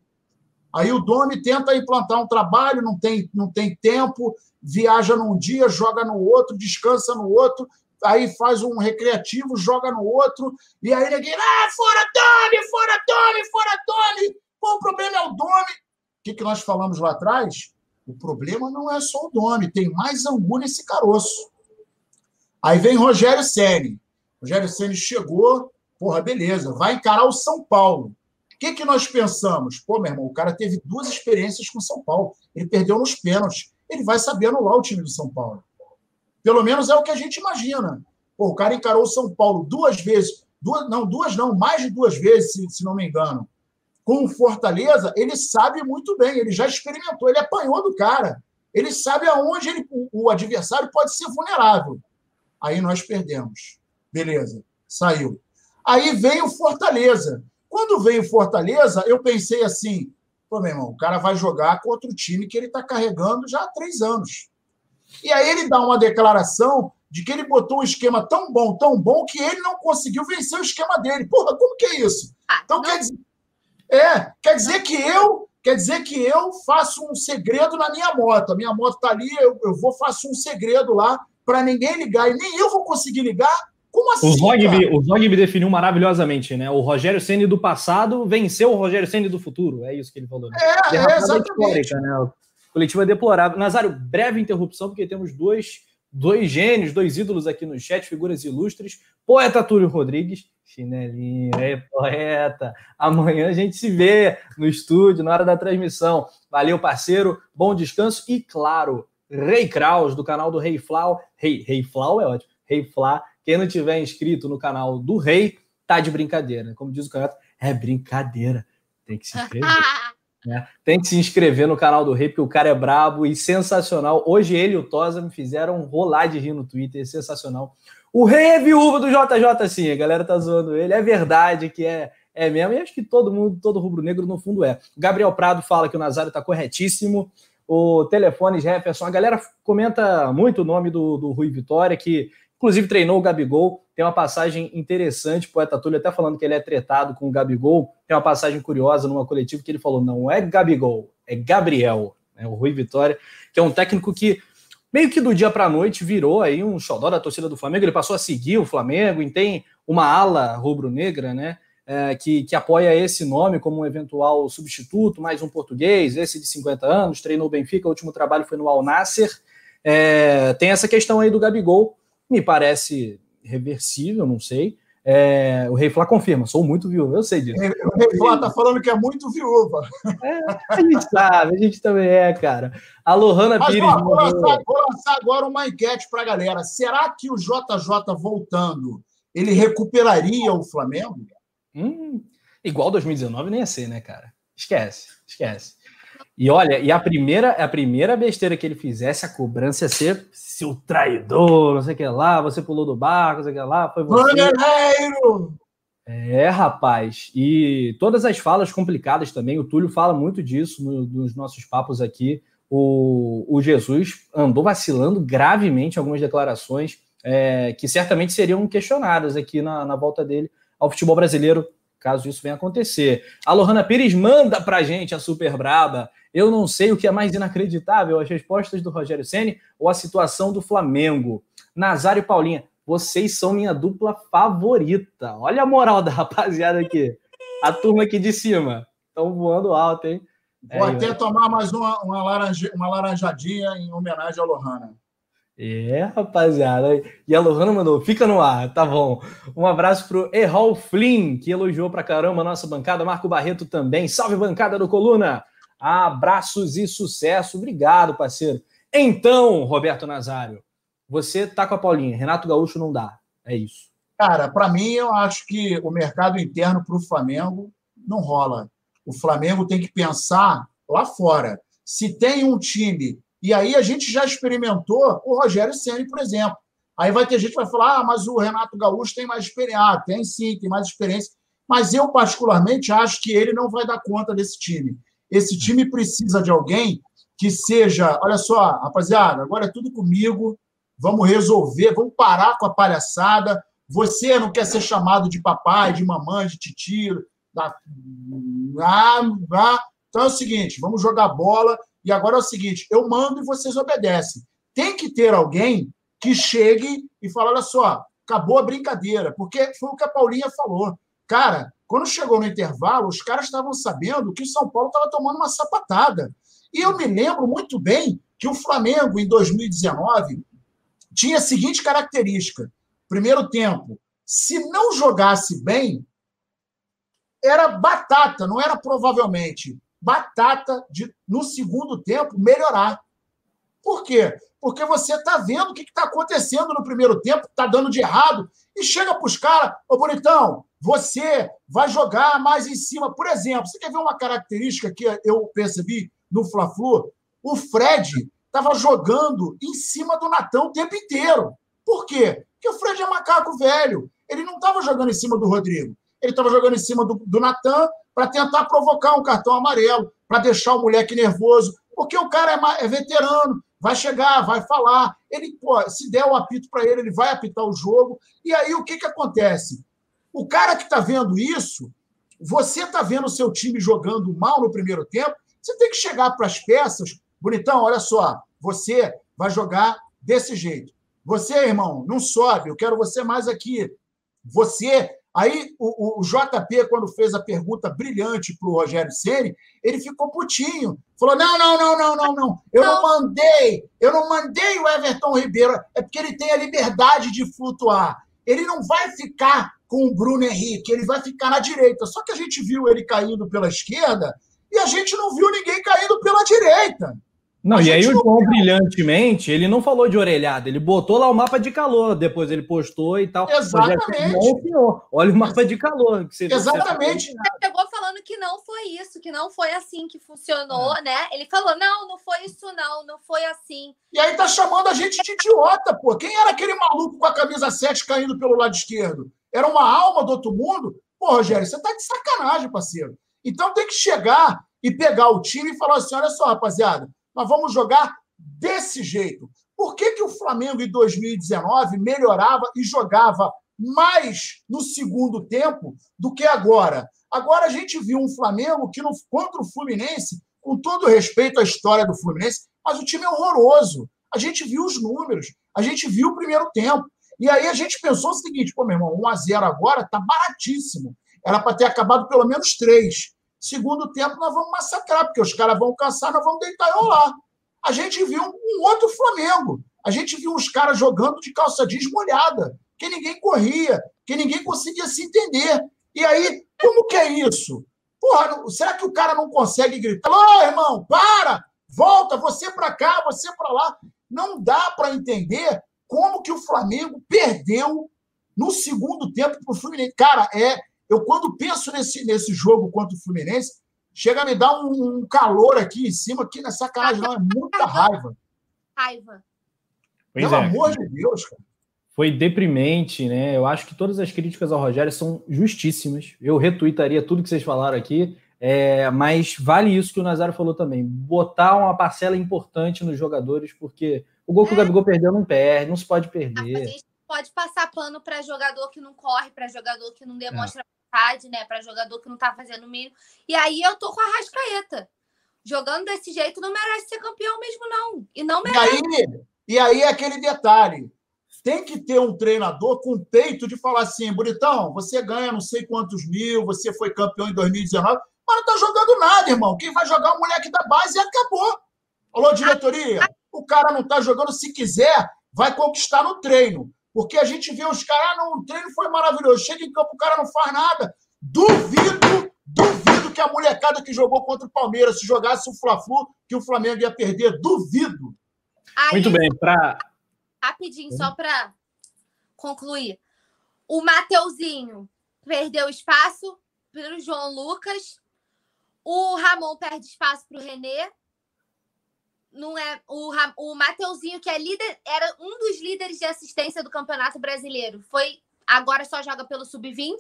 S2: Aí o Domi tenta implantar um trabalho, não tem, não tem tempo, viaja num dia, joga no outro, descansa no outro, aí faz um recreativo, joga no outro, e aí ninguém, ah, fora Domi, fora Domi, fora Domi. Pô, o problema é o Domi. O que, que nós falamos lá atrás? O problema não é só o Domi, tem mais angu nesse caroço. Aí vem Rogério Ceni. Rogério Ceni chegou, porra, beleza, vai encarar o São Paulo. O que, que nós pensamos? Pô, meu irmão, o cara teve duas experiências com o São Paulo. Ele perdeu nos pênaltis. Ele vai saber anular o time do São Paulo. Pelo menos é o que a gente imagina. Pô, o cara encarou o São Paulo duas vezes, duas, não, duas não, mais de duas vezes, se, se não me engano. Com o Fortaleza, ele sabe muito bem, ele já experimentou, ele apanhou do cara. Ele sabe aonde ele, o, o adversário pode ser vulnerável. Aí nós perdemos. Beleza, saiu. Aí vem o Fortaleza. Quando veio Fortaleza, eu pensei assim: pô, meu irmão, o cara vai jogar contra o time que ele está carregando já há três anos. E aí ele dá uma declaração de que ele botou um esquema tão bom, tão bom, que ele não conseguiu vencer o esquema dele. Porra, como que é isso?
S3: Ah,
S2: então quer dizer, é, quer dizer que eu quer dizer que eu faço um segredo na minha moto. A minha moto tá ali, eu, eu vou faço um segredo lá para ninguém ligar e nem eu vou conseguir ligar. Como assim?
S1: O Zogby, o Zogby definiu maravilhosamente, né? O Rogério Ceni do passado venceu o Rogério Ceni do futuro. É isso que ele falou. Né?
S2: É, é exatamente. Né?
S1: coletivo é deplorável. Nazário, breve interrupção, porque temos dois, dois gênios, dois ídolos aqui no chat, figuras ilustres. Poeta Túlio Rodrigues, chinelinho, é poeta. Amanhã a gente se vê no estúdio, na hora da transmissão. Valeu, parceiro, bom descanso e, claro, Rei Kraus, do canal do Rei Flau. Rei, Rei Flau é ótimo. Rei Flá. Quem não tiver inscrito no canal do Rei, tá de brincadeira. Como diz o canal, é brincadeira. Tem que se inscrever. [laughs] Né? Tem que se inscrever no canal do Rei, porque o cara é brabo e sensacional. Hoje ele e o Tosa me fizeram rolar de rir no Twitter, sensacional. O Rei é viúva do JJ, sim, a galera tá zoando ele. É verdade que é, é mesmo, e acho que todo mundo, todo rubro-negro no fundo é. Gabriel Prado fala que o Nazário tá corretíssimo. O telefone Jefferson, a galera comenta muito o nome do, do Rui Vitória, que inclusive treinou o Gabigol. Tem uma passagem interessante, o poeta Túlio até falando que ele é tretado com o Gabigol. Tem uma passagem curiosa numa coletiva que ele falou: não é Gabigol, é Gabriel, né, o Rui Vitória, que é um técnico que meio que do dia para a noite virou aí um xodó da torcida do Flamengo. Ele passou a seguir o Flamengo e tem uma ala rubro-negra, né? É, que, que apoia esse nome como um eventual substituto, mais um português, esse de 50 anos, treinou o Benfica, o último trabalho foi no Al Nasser. É, tem essa questão aí do Gabigol, me parece reversível, não sei. É, o Rei Flá confirma, sou muito viúva, eu sei disso.
S2: O Rei Flá tá falando que é muito viúva.
S1: É, a gente sabe, a gente também é, cara. A Lohana Mas, Pires. Ó,
S2: vou, lançar, vou, lançar, agora uma enquete para a galera. Será que o JJ voltando ele recuperaria o Flamengo?
S1: Hum, igual 2019 nem ia ser, né, cara? Esquece, esquece. E olha, e a primeira, a primeira besteira que ele fizesse, a cobrança ia ser seu traidor, não sei o que lá, você pulou do barco, não sei o que lá, foi você. É, rapaz. E todas as falas complicadas também, o Túlio fala muito disso no, nos nossos papos aqui. O, o Jesus andou vacilando gravemente em algumas declarações é, que certamente seriam questionadas aqui na, na volta dele ao futebol brasileiro, caso isso venha acontecer. A Lohana Pires manda pra gente a super braba. Eu não sei o que é mais inacreditável, as respostas do Rogério Ceni ou a situação do Flamengo. Nazário e Paulinha, vocês são minha dupla favorita. Olha a moral da [laughs] rapaziada aqui. A turma aqui de cima. Estão voando alto, hein?
S2: Vou é, até eu... tomar mais uma, uma, laranja, uma laranjadinha em homenagem à Lohana.
S1: É, rapaziada. E a Lohana mandou, fica no ar, tá bom. Um abraço pro Errol Flynn, que elogiou pra caramba a nossa bancada. Marco Barreto também. Salve, bancada do Coluna. Abraços e sucesso. Obrigado, parceiro. Então, Roberto Nazário, você tá com a Paulinha. Renato Gaúcho não dá. É isso.
S2: Cara, para mim, eu acho que o mercado interno para o Flamengo não rola. O Flamengo tem que pensar lá fora. Se tem um time e aí a gente já experimentou o Rogério Ceni, por exemplo. Aí vai ter gente que vai falar: ah, mas o Renato Gaúcho tem mais experiência. Ah, tem sim, tem mais experiência. Mas eu, particularmente, acho que ele não vai dar conta desse time. Esse time precisa de alguém que seja, olha só, rapaziada, agora é tudo comigo, vamos resolver, vamos parar com a palhaçada. Você não quer ser chamado de papai, de mamãe, de titio. Da... Ah, ah. Então é o seguinte, vamos jogar bola e agora é o seguinte: eu mando e vocês obedecem. Tem que ter alguém que chegue e fale: olha só, acabou a brincadeira, porque foi o que a Paulinha falou. Cara, quando chegou no intervalo, os caras estavam sabendo que o São Paulo estava tomando uma sapatada. E eu me lembro muito bem que o Flamengo, em 2019, tinha a seguinte característica: primeiro tempo, se não jogasse bem, era batata, não era provavelmente batata de, no segundo tempo, melhorar. Por quê? Porque você está vendo o que está acontecendo no primeiro tempo, está dando de errado, e chega para os caras, ô bonitão, você vai jogar mais em cima. Por exemplo, você quer ver uma característica que eu percebi no Fla-Flu? O Fred estava jogando em cima do Natão o tempo inteiro. Por quê? Porque o Fred é macaco velho. Ele não estava jogando em cima do Rodrigo. Ele estava jogando em cima do, do Natan para tentar provocar um cartão amarelo, para deixar o moleque nervoso, porque o cara é, é, veterano, vai chegar, vai falar. Ele, se der o apito para ele, ele vai apitar o jogo. E aí o que, que acontece? O cara que está vendo isso, você está vendo o seu time jogando mal no primeiro tempo, você tem que chegar para as peças, bonitão, olha só, você vai jogar desse jeito. Você, irmão, não sobe, eu quero você mais aqui. Você Aí o, o, JP, quando fez a pergunta brilhante para o Rogério Ceni, ele ficou putinho. Falou: não, não, não, não, não, não. Eu não. não mandei, eu não mandei o Everton Ribeiro, é porque ele tem a liberdade de flutuar. Ele não vai ficar com o Bruno Henrique, ele vai ficar na direita. Só que a gente viu ele caindo pela esquerda e a gente não viu ninguém caindo pela direita.
S1: Não, e aí o João, brilhantemente, ele não falou de orelhada, ele botou lá o mapa de calor, depois ele postou e tal.
S2: Exatamente.
S1: Olha o mapa de calor.
S2: Que você, Exatamente.
S3: Você chegou falando que não foi isso, que não foi assim que funcionou, é. né? Ele falou, não, não foi isso não, não foi assim.
S2: E aí tá chamando a gente de idiota, pô. Quem era aquele maluco com a camisa 7 caindo pelo lado esquerdo? Era uma alma do outro mundo? Pô, Rogério, você tá de sacanagem, parceiro. Então tem que chegar e pegar o time e falar assim, olha só, rapaziada, nós vamos jogar desse jeito. Por que, que o Flamengo em 2019 melhorava e jogava mais no segundo tempo do que agora? Agora a gente viu um Flamengo que, no, contra o Fluminense, com todo respeito à história do Fluminense, mas o time é horroroso. A gente viu os números, a gente viu o primeiro tempo. E aí a gente pensou o seguinte: pô, meu irmão, 1x0 agora tá baratíssimo. Era para ter acabado pelo menos três. Segundo tempo, nós vamos massacrar, porque os caras vão cansar, nós vamos deitar e rolar. A gente viu um outro Flamengo. A gente viu uns caras jogando de calça jeans molhada, que ninguém corria, que ninguém conseguia se entender. E aí, como que é isso? Porra, será que o cara não consegue gritar? Ô, irmão, para! Volta, você para cá, você para lá. Não dá para entender como que o Flamengo perdeu no segundo tempo para o Fluminense. Cara, é eu, quando penso nesse, nesse jogo contra o Fluminense, Chega a me dar um, um calor aqui em cima, que não é sacanagem, não, é muita raiva.
S3: Raiva.
S1: Pois
S2: Pelo
S1: é.
S2: amor de Deus, cara.
S1: Foi deprimente, né? Eu acho que todas as críticas ao Rogério são justíssimas. Eu retuitaria tudo que vocês falaram aqui. É, mas vale isso que o Nazário falou também. Botar uma parcela importante nos jogadores, porque o gol que o
S3: É.
S1: Gabigol perdeu não perde, não se pode
S3: A
S1: perder.
S3: gente pode passar pano para jogador que não corre, para jogador que não demonstra vontade, né? Para jogador que não tá fazendo o mínimo. E aí eu tô com a Rascaeta. Jogando desse jeito não merece ser campeão mesmo, não. E não
S2: E
S3: merece.
S2: aí, e aí é aquele detalhe. Tem que ter um treinador com peito de falar assim, bonitão, você ganha não sei quantos mil, você foi campeão em 2019, mas não tá jogando nada, irmão. Quem vai jogar é o moleque da base e acabou. Alô, diretoria? O cara não tá jogando, se quiser, vai conquistar no treino. Porque a gente vê os caras, ah, não, o treino foi maravilhoso. Chega em campo, o cara não faz nada. Duvido, duvido que a molecada que jogou contra o Palmeiras, se jogasse o Fla-Flu, que o Flamengo ia perder. Duvido.
S3: Aí,
S1: Muito bem, para
S3: rapidinho, só para concluir. O Mateuzinho perdeu espaço para o João Lucas. O Ramon perde espaço para o Renê. Não é o, o Mateuzinho, que é líder, era um dos líderes de assistência do Campeonato Brasileiro. Foi agora só joga pelo sub-20,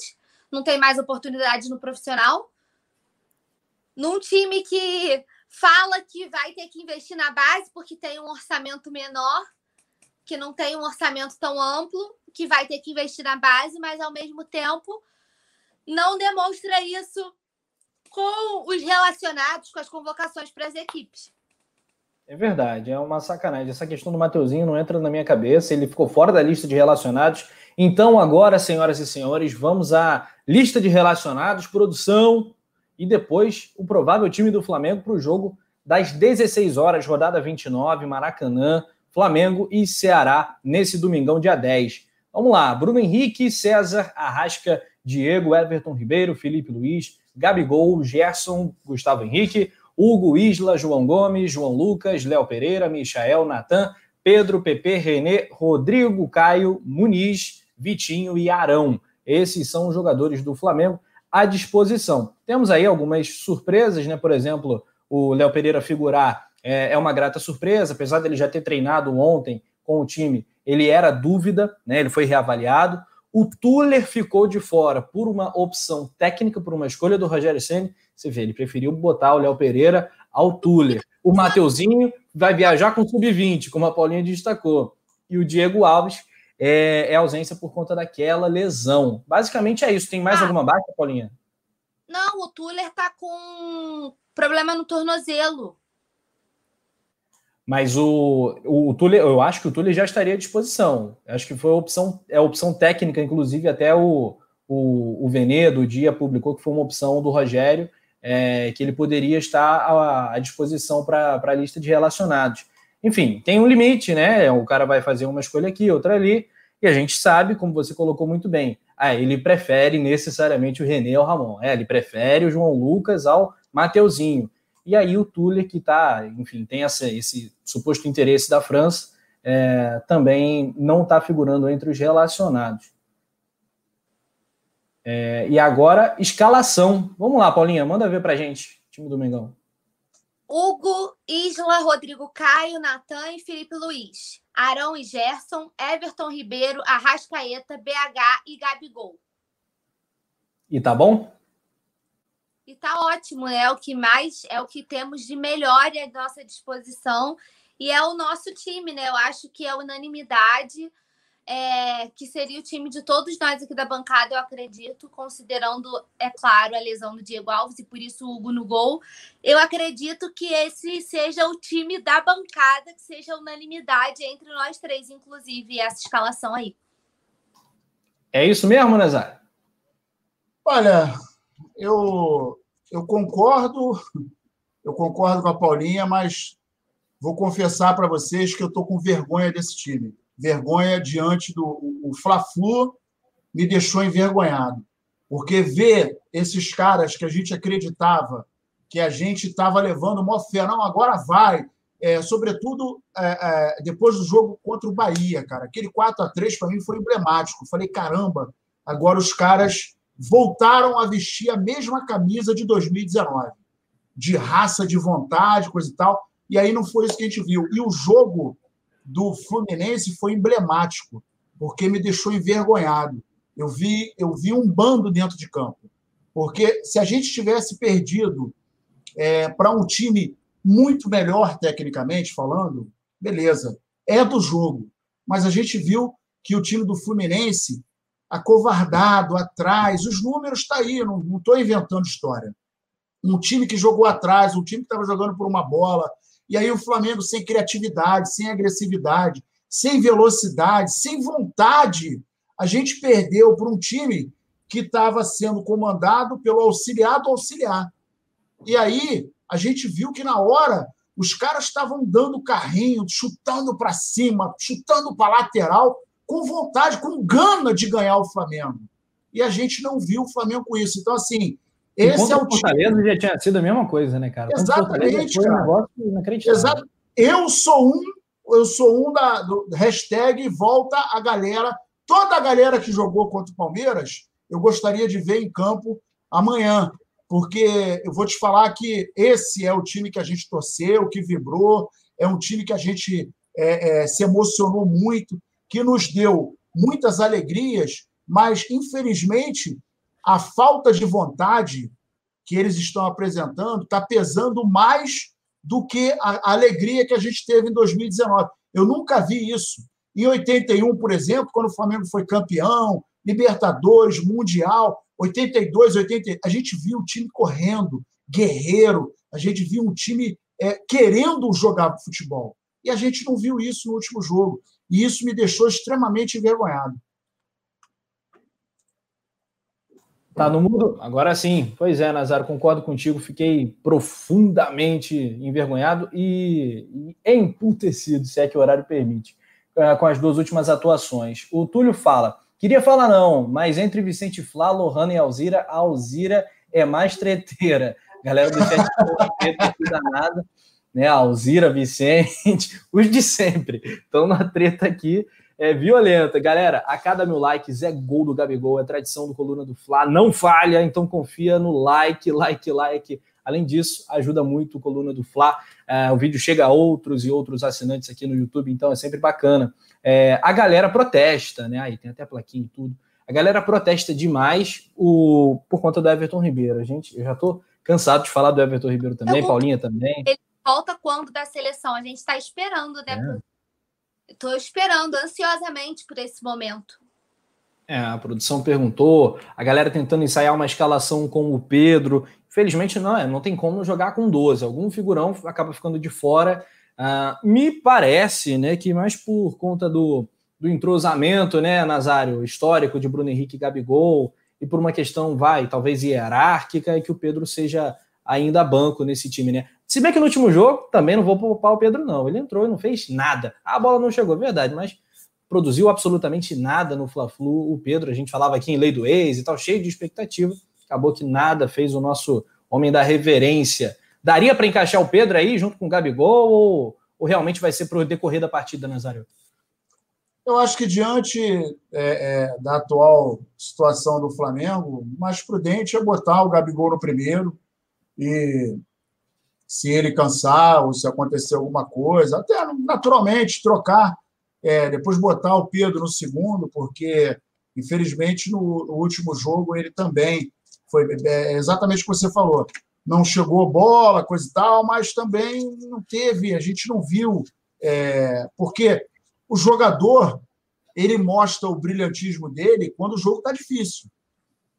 S3: não tem mais oportunidade no profissional. Num time que fala que vai ter que investir na base porque tem um orçamento menor que não tem um orçamento tão amplo, que vai ter que investir na base, mas ao mesmo tempo não demonstra isso com os relacionados com as convocações para as equipes.
S1: É verdade, é uma sacanagem. Essa questão do Mateuzinho não entra na minha cabeça, ele ficou fora da lista de relacionados. Então, agora, senhoras e senhores, vamos à lista de relacionados, produção e depois o provável time do Flamengo para o jogo das 16 horas, rodada 29, Maracanã, Flamengo e Ceará, nesse domingão, dia 10. Vamos lá, Bruno Henrique, César, Arrasca, Diego, Everton Ribeiro, Felipe Luiz, Gabigol, Gerson, Gustavo Henrique, Hugo, Isla, João Gomes, João Lucas, Léo Pereira, Michael, Natan, Pedro, Pepe, Renê, Rodrigo, Caio, Muniz, Vitinho e Arão. Esses são os jogadores do Flamengo à disposição. Temos aí algumas surpresas, né? Por exemplo, o Léo Pereira figurar é, é uma grata surpresa, apesar dele já ter treinado ontem com o time, ele era dúvida, né? Ele foi reavaliado. O Tuller ficou de fora por uma opção técnica, por uma escolha do Rogério Ceni. Você vê, ele preferiu botar o Léo Pereira ao Tuller. O Mateuzinho vai viajar com sub-20, como a Paulinha destacou. E o Diego Alves é, é, ausência por conta daquela lesão. Basicamente é isso. Tem mais ah. alguma baixa, Paulinha?
S3: Não, o Tuller tá com problema no tornozelo.
S1: Mas o, o, o Tuller, eu acho que o Tuller já estaria à disposição. Acho que foi a opção, é a opção técnica, inclusive até o, o, o Venedo, o dia publicou que foi uma opção do Rogério, é, que ele poderia estar à, disposição para a lista de relacionados. Enfim, tem um limite, né? O cara vai fazer uma escolha aqui, outra ali, e a gente sabe, como você colocou muito bem, ah, ele prefere necessariamente o René ao Ramon. É, ele prefere o João Lucas ao Mateuzinho. E aí o Tuller, que tá, enfim, tem essa, esse suposto interesse da França, é, também não está figurando entre os relacionados. É, e agora, escalação. Vamos lá, Paulinha, manda ver pra gente, time do Mengão.
S3: Hugo, Isla, Rodrigo Caio, Natan e Felipe Luiz. Arão e Gerson, Everton Ribeiro, Arrascaeta, BH e Gabigol.
S1: E tá bom?
S3: E tá ótimo, é o que mais é o que temos de melhor à nossa disposição e é o nosso time, né? Eu acho que é unanimidade, é, que seria o time de todos nós aqui da bancada, eu acredito, considerando, é claro, a lesão do Diego Alves e por isso o Hugo no gol. Eu acredito que esse seja o time da bancada, que seja unanimidade entre nós três, inclusive, essa escalação aí.
S1: É isso mesmo, Nazário?
S2: Olha, eu, eu concordo, eu concordo com a Paulinha, mas vou confessar para vocês que eu estou com vergonha desse time. Vergonha diante do o Fla-Flu me deixou envergonhado. Porque ver esses caras que a gente acreditava que a gente estava levando uma fé, não, agora vai. É, sobretudo é, é, depois do jogo contra o Bahia, cara. Aquele 4 a 3 para mim foi emblemático. Falei, caramba, agora os caras voltaram a vestir a mesma camisa de 2019. de raça, de vontade, coisa e tal. E aí não foi isso que a gente viu. E o jogo do Fluminense foi emblemático, porque me deixou envergonhado. Eu vi, eu vi um bando dentro de campo. Porque se a gente tivesse perdido é, para um time muito melhor tecnicamente falando, beleza, é do jogo. Mas a gente viu que o time do Fluminense, acovardado, atrás, os números estão tá aí, não estou inventando história. Um time que jogou atrás, um time que estava jogando por uma bola, e aí o Flamengo sem criatividade, sem agressividade, sem velocidade, sem vontade, a gente perdeu para um time que estava sendo comandado pelo auxiliar do auxiliar. E aí a gente viu que na hora os caras estavam dando carrinho, chutando para cima, chutando para lateral, com vontade, com gana de ganhar o Flamengo. E a gente não viu o Flamengo com isso. Então, assim, esse é o
S1: time. Fortaleza já tinha sido a mesma coisa, né, cara?
S2: Exatamente, cara. Um Exato. Eu sou um, eu sou um da do hashtag volta a galera. Toda a galera que jogou contra o Palmeiras, eu gostaria de ver em campo amanhã porque eu vou te falar que esse é o time que a gente torceu, que vibrou, é um time que a gente é, é, se emocionou muito, que nos deu muitas alegrias, mas infelizmente a falta de vontade que eles estão apresentando está pesando mais do que a alegria que a gente teve em 2019. Eu nunca vi isso. Em 81, por exemplo, quando o Flamengo foi campeão, Libertadores, Mundial, 82, 80, a gente viu o time correndo, guerreiro, a gente viu um time é, querendo jogar futebol. E a gente não viu isso no último jogo. E isso me deixou extremamente envergonhado.
S1: Tá no mundo? Agora sim. Pois é, Nazaro, concordo contigo. Fiquei profundamente envergonhado e, e emputecido, se é que o horário permite, é, com as duas últimas atuações. O Túlio fala: Queria falar não, mas entre Vicente Flá, Lohana e Alzira, a Alzira é mais treteira. Galera do chat treta danada, né? Alzira, Vicente, [laughs] os de sempre. Estão na treta aqui é violenta. Galera, a cada mil likes é gol do Gabigol, é tradição do Coluna do Fla, não falha, então confia no like, like, like. Além disso, ajuda muito o Coluna do Fla. É, o vídeo chega a outros e outros assinantes aqui no YouTube, então é sempre bacana. É, a galera protesta, né? Aí tem até plaquinha e tudo. A galera protesta demais o, por conta do Everton Ribeiro. A gente, eu já tô cansado de falar do Everton Ribeiro também, eu, Paulinha também.
S3: Ele volta quando da seleção? A gente está esperando, né? Estou esperando ansiosamente por esse momento.
S1: É, a produção perguntou, a galera tentando ensaiar uma escalação com o Pedro. Infelizmente, não, é, não tem como jogar com 12. Algum figurão acaba ficando de fora. Uh, me parece né, que mais por conta do, do entrosamento, né, Nazário, histórico de Bruno Henrique e Gabigol, e por uma questão, vai, talvez hierárquica, é que o Pedro seja ainda banco nesse time, né? Se bem que no último jogo, também não vou poupar o Pedro, não. Ele entrou e não fez nada. A bola não chegou, verdade, mas produziu absolutamente nada no Fla-Flu. O Pedro, a gente falava aqui em lei do ex e tal, cheio de expectativa. Acabou que nada fez o nosso homem da reverência. Daria para encaixar o Pedro aí junto com o Gabigol ou, ou realmente vai ser para o decorrer da partida, Nazário?
S2: Eu acho que diante é, é, da atual situação do Flamengo, mais prudente é botar o Gabigol no primeiro e se ele cansar ou se acontecer alguma coisa, até naturalmente trocar é, depois botar o Pedro no segundo, porque, infelizmente, no, no último jogo ele também foi é, exatamente o que você falou. Não chegou bola, coisa e tal, mas também não teve, a gente não viu, é, porque o jogador ele mostra o brilhantismo dele quando o jogo está difícil.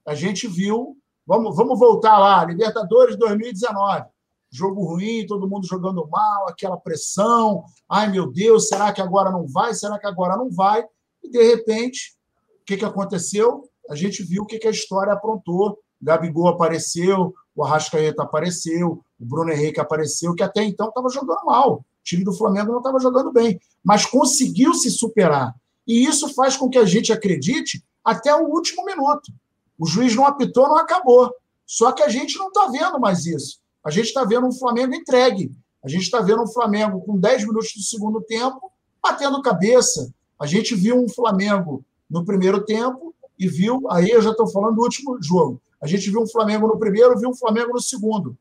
S2: A gente viu, vamos, vamos voltar lá, Libertadores 2019 jogo ruim, todo mundo jogando mal, aquela pressão. Ai, meu Deus, será que agora não vai? Será que agora não vai? E, de repente, o que, que aconteceu? A gente viu o que, que a história aprontou. Gabigol apareceu, o Arrascaeta apareceu, o Bruno Henrique apareceu, que até então estava jogando mal. O time do Flamengo não estava jogando bem, mas conseguiu se superar. E isso faz com que a gente acredite até o último minuto. O juiz não apitou, não acabou. Só que a gente não está vendo mais isso. A gente está vendo um Flamengo entregue. A gente está vendo um Flamengo com 10 minutos do segundo tempo batendo cabeça. A gente viu um Flamengo no primeiro tempo e viu, aí eu já estou falando do último jogo. A gente viu um Flamengo no primeiro, viu um Flamengo no segundo.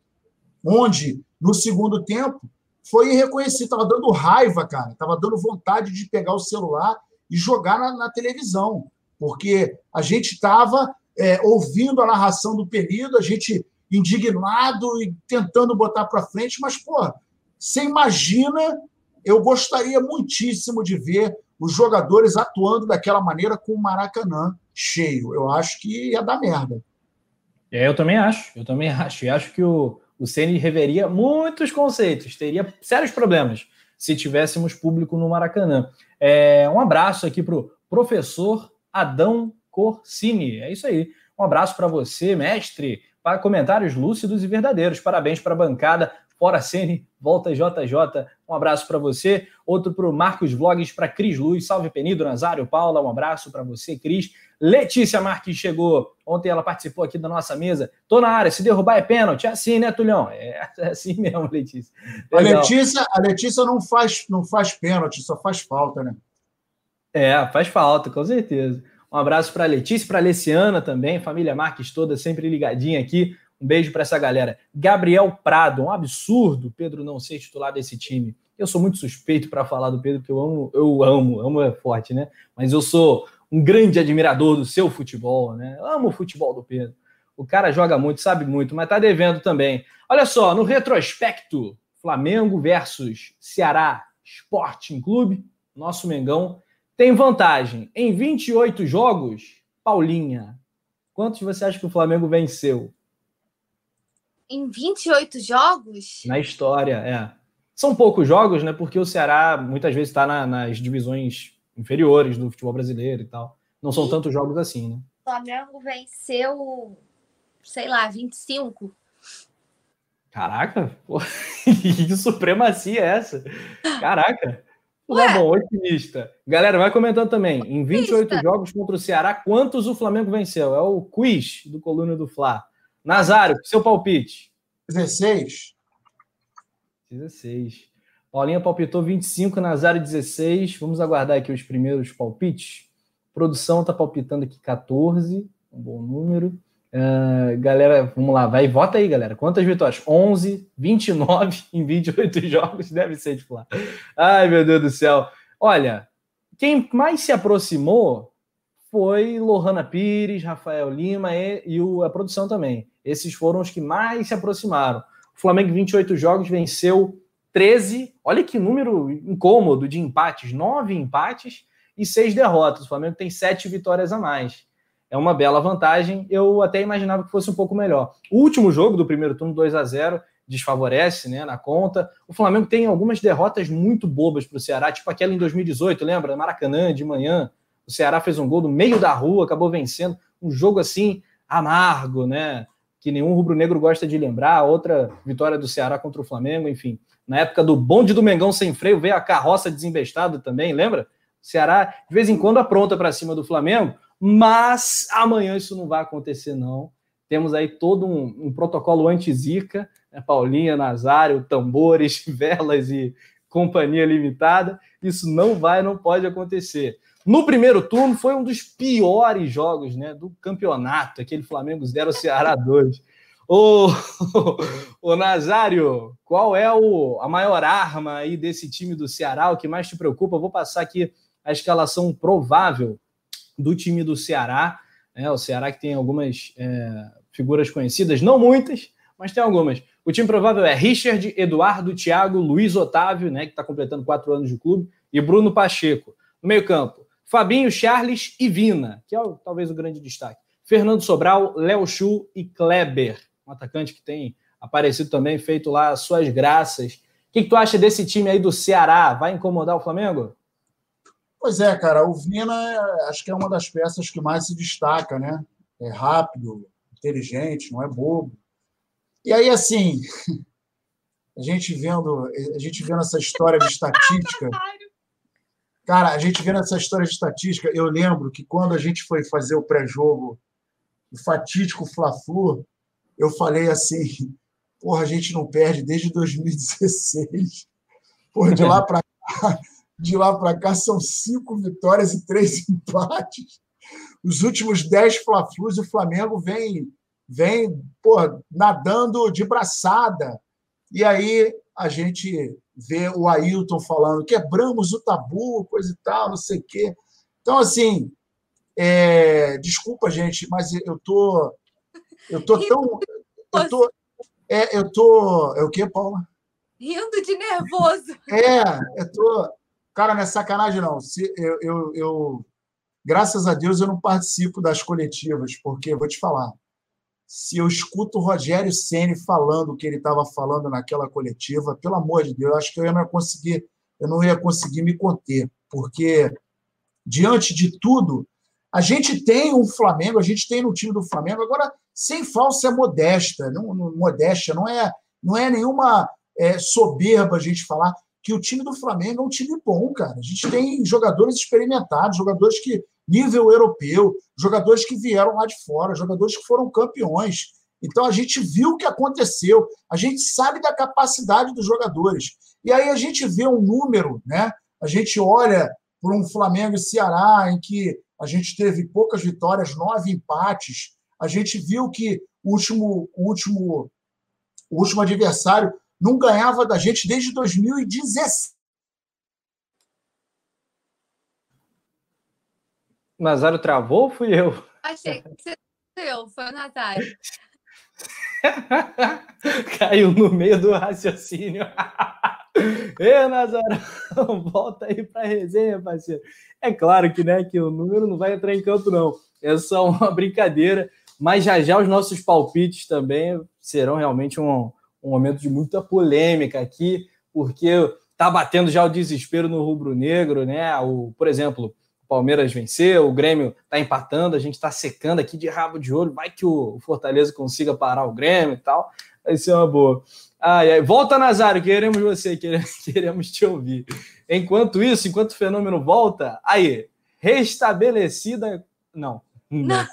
S2: onde, no segundo tempo, foi irreconhecido. Estava dando raiva, cara. Estava dando vontade de pegar o celular e jogar na, na televisão. Porque a gente estava é, ouvindo a narração do período, a gente indignado e tentando botar para frente, mas, pô, você imagina, eu gostaria muitíssimo de ver os jogadores atuando daquela maneira com o Maracanã cheio. Eu acho que ia dar merda.
S1: É, eu também acho, eu também [laughs] acho. E acho que o, o Ceni reveria muitos conceitos, teria sérios problemas se tivéssemos público no Maracanã. É, um abraço aqui para o professor Adão Corsini. É isso aí. Um abraço para você, mestre, para comentários lúcidos e verdadeiros. Parabéns para a bancada. Fora Ceni, volta JJ. Um abraço para você. Outro para o Marcos Vlogs, para Cris Luz. Salve Penido, Nazário, Paula. Um abraço para você, Cris. Letícia Marques chegou. Ontem ela participou aqui da nossa mesa. Tô na área, se derrubar é pênalti. É assim, né, Tulhão? É, é assim mesmo, Letícia.
S2: A Letícia, a Letícia não faz, não faz pênalti, só faz falta, né?
S1: É, faz falta, com certeza. Um abraço para Letícia, para Alessiana também, família Marques toda sempre ligadinha aqui. Um beijo para essa galera. Gabriel Prado, um absurdo Pedro não ser titular desse time. Eu sou muito suspeito para falar do Pedro, porque eu amo, eu amo, amo é forte, né? Mas eu sou um grande admirador do seu futebol, né? Eu amo o futebol do Pedro. O cara joga muito, sabe muito, mas tá devendo também. Olha só, no retrospecto, Flamengo versus Ceará Sporting Clube, nosso Mengão tem vantagem. Em 28 jogos, Paulinha, quantos você acha que o Flamengo venceu?
S3: Em 28 jogos?
S1: Na história, é. São poucos jogos, né? Porque o Ceará muitas vezes está na, nas divisões inferiores do futebol brasileiro e tal. Não são e tantos jogos assim, né?
S3: O Flamengo venceu, sei lá, 25.
S1: Caraca, [laughs] que supremacia é essa? Caraca. Ué? Tá bom, otimista. Galera, vai comentando também. Em 28 jogos contra o Ceará, quantos o Flamengo venceu? É o quiz do Coluna do Fla. Nazário, seu palpite.
S2: 16.
S1: 16. Paulinha palpitou 25, Nazário 16. Vamos aguardar aqui os primeiros palpites. Produção está palpitando aqui 14, um bom número. Uh, galera, vamos lá, vai, vota aí, galera. Quantas vitórias? 11, 29 em 28 [laughs] jogos, deve ser titular. Ai, meu Deus do céu. Olha, quem mais se aproximou foi Lohana Pires, Rafael Lima e, e o, a produção também. Esses foram os que mais se aproximaram. O Flamengo, 28 jogos, venceu 13, olha que número incômodo de empates, nove empates e seis derrotas. O Flamengo tem sete vitórias a mais. É uma bela vantagem. Eu até imaginava que fosse um pouco melhor. O último jogo do primeiro turno, 2 a 0 desfavorece né, na conta. O Flamengo tem algumas derrotas muito bobas para o Ceará, tipo aquela em 2018, lembra? Maracanã, de manhã. O Ceará fez um gol no meio da rua, acabou vencendo. Um jogo assim, amargo, né? Que nenhum rubro-negro gosta de lembrar. Outra vitória do Ceará contra o Flamengo, enfim. Na época do bonde do Mengão sem freio, veio a carroça desembestada também, lembra? O Ceará, de vez em quando, apronta para cima do Flamengo, mas amanhã isso não vai acontecer, não. Temos aí todo um, um protocolo anti-zica, né? Paulinha, Nazário, tambores, [laughs] velas e companhia limitada. Isso não vai, não pode acontecer. No primeiro turno foi um dos piores jogos né, do campeonato, aquele Flamengo 0 Ceará [laughs] 2. Ô, ô Nazário, qual é o, a maior arma aí desse time do Ceará? O que mais te preocupa? Eu vou passar aqui a escalação provável do time do Ceará. É, o Ceará que tem algumas é, figuras conhecidas, não muitas, mas tem algumas. O time provável é Richard, Eduardo, Thiago, Luiz Otávio, né, que está completando quatro anos de clube, e Bruno Pacheco. No meio-campo, Fabinho, Charles e Vina, que é o, talvez o grande destaque. Fernando Sobral, Léo Chu e Kleber um atacante que tem aparecido também, feito lá suas graças. O que, que tu acha desse time aí do Ceará? Vai incomodar o Flamengo?
S2: Pois é, cara, o Vina acho que é uma das peças que mais se destaca, né? É rápido, inteligente, não é bobo. E aí, assim, [laughs] a gente vendo, a gente vendo essa história de estatística. [laughs] Cara, a gente vendo essa história de estatística, eu lembro que quando a gente foi fazer o pré-jogo, o fatídico Fla-Flu, eu falei assim, porra, a gente não perde desde 2016. Porra, de lá para [laughs] cá, de lá para cá são cinco vitórias e três [laughs] empates. Os últimos dez Fla-Flus, o Flamengo vem, vem porra, nadando de braçada. E aí a gente vê o Ailton falando quebramos o tabu, coisa e tal, não sei o quê. Então, assim, é, desculpa, gente, mas eu tô, eu tô tão, eu tô, é, eu tô, é o quê, Paula?
S3: Rindo de nervoso.
S2: É, eu tô, cara, não é sacanagem não. Se eu, eu, eu, graças a Deus eu não participo das coletivas, porque vou te falar, se eu escuto o Rogério Ceni falando o que ele estava falando naquela coletiva, pelo amor de Deus, acho que eu não ia conseguir, eu não ia conseguir me conter, porque diante de tudo, a gente tem um Flamengo, a gente tem no time do Flamengo, agora sem falsa modesta, não, não, modéstia, não é, não é nenhuma é, soberba a gente falar que o time do Flamengo é um time bom, cara. A gente tem jogadores experimentados, jogadores que nível europeu, jogadores que vieram lá de fora, jogadores que foram campeões. Então a gente viu o que aconteceu, a gente sabe da capacidade dos jogadores. E aí a gente vê um número, né? A gente olha por um Flamengo e Ceará em que a gente teve poucas vitórias, nove empates. A gente viu que o último, o último, o último adversário não ganhava da gente desde 2017.
S1: Nazário travou ou fui eu?
S3: Achei que você eu, foi o Nazário. [laughs]
S1: Caiu no meio do raciocínio. [laughs] Ê, Nazário, [laughs] volta aí para a resenha, parceiro. É claro que, né, que o número não vai entrar em campo, não. É só uma brincadeira. Mas já já os nossos palpites também serão realmente um, um momento de muita polêmica aqui, porque tá batendo já o desespero no rubro-negro, né? O, por exemplo, o Palmeiras venceu, o Grêmio tá empatando, a gente tá secando aqui de rabo de olho, vai que o Fortaleza consiga parar o Grêmio e tal, vai ser uma boa. Ai, ai. Volta, Nazário, queremos você, queremos te ouvir. Enquanto isso, enquanto o fenômeno volta, aí, restabelecida. Não, não.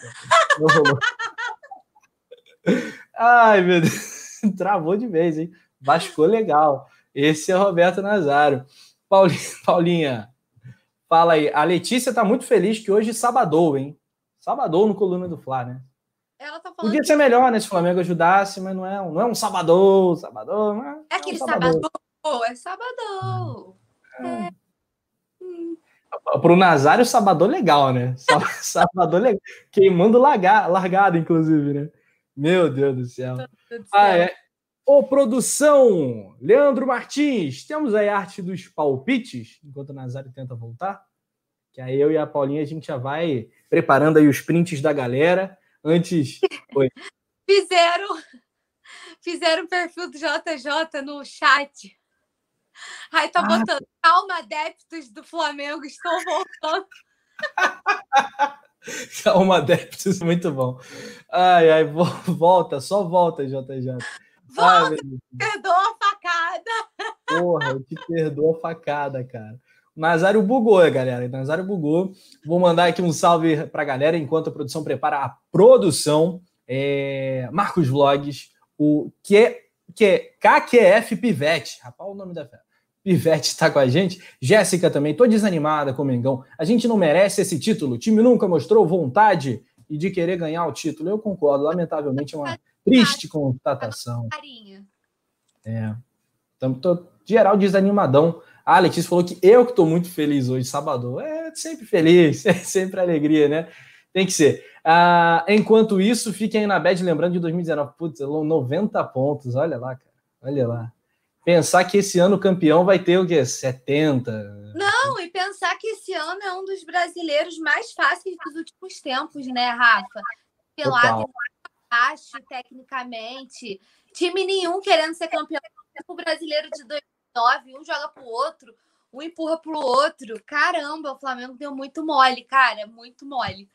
S1: Ai, meu Deus. [laughs] Travou de vez, hein? Vascou legal. Esse é o Roberto Nazário. Paulinha, Paulinha, fala aí. A Letícia tá muito feliz que hoje sabadou, hein? Sabadou no Coluna do Fla, né?
S3: Ela tá
S1: falando Podia ser melhor, né? Se o Flamengo ajudasse, mas não é, não é um sabadou, sabadou.
S3: Não é, é aquele é um sabadou. é sabadou. É. É.
S1: Hum. Pro Nazário, sabadou legal, né? [laughs] Sabadou legal. Queimando largada, inclusive, né? Meu Deus do céu. Ah, é. Ô, produção! Leandro Martins, temos aí a arte dos palpites, enquanto o Nazário tenta voltar. Que aí eu e a Paulinha a gente já vai preparando aí os prints da galera. Antes. [laughs] Oi.
S3: Fizeram. Fizeram o perfil do JJ no chat. Aí tá ah. botando calma, adeptos do Flamengo estão voltando. [laughs] [laughs]
S1: Calma, adeptos, muito bom. Ai, ai, volta, só volta, JJ.
S3: Volta, perdoa a facada.
S1: Porra, eu te perdoo a facada, cara. O Nazário bugou, galera. O Nazário bugou. Vou mandar aqui um salve pra galera enquanto a produção prepara a produção. É... Marcos Vlogs, o que, que KQF Pivete. Rapaz, o nome da fera. Pivete está com a gente. Jéssica também, tô desanimada com o Mengão. A gente não merece esse título. O time nunca mostrou vontade e de querer ganhar o título. Eu concordo. Lamentavelmente é uma triste constatação. É. Então, tô geral desanimadão. A Letícia falou que eu que estou muito feliz hoje, sábado. É sempre feliz, [laughs] é sempre alegria, né? Tem que ser. Ah, enquanto isso, fiquem aí na bad lembrando de 2019. Putz, 90 pontos. Olha lá, cara. Olha lá pensar que esse ano o campeão vai ter o quê? 70?
S3: Não, e pensar que esse ano é um dos brasileiros mais fáceis dos últimos tempos, né, Rafa? Pelado baixo, tecnicamente. Time nenhum querendo ser campeão. O brasileiro de 2009, um joga pro outro, um empurra pro outro. Caramba, o Flamengo deu muito mole, cara, muito mole.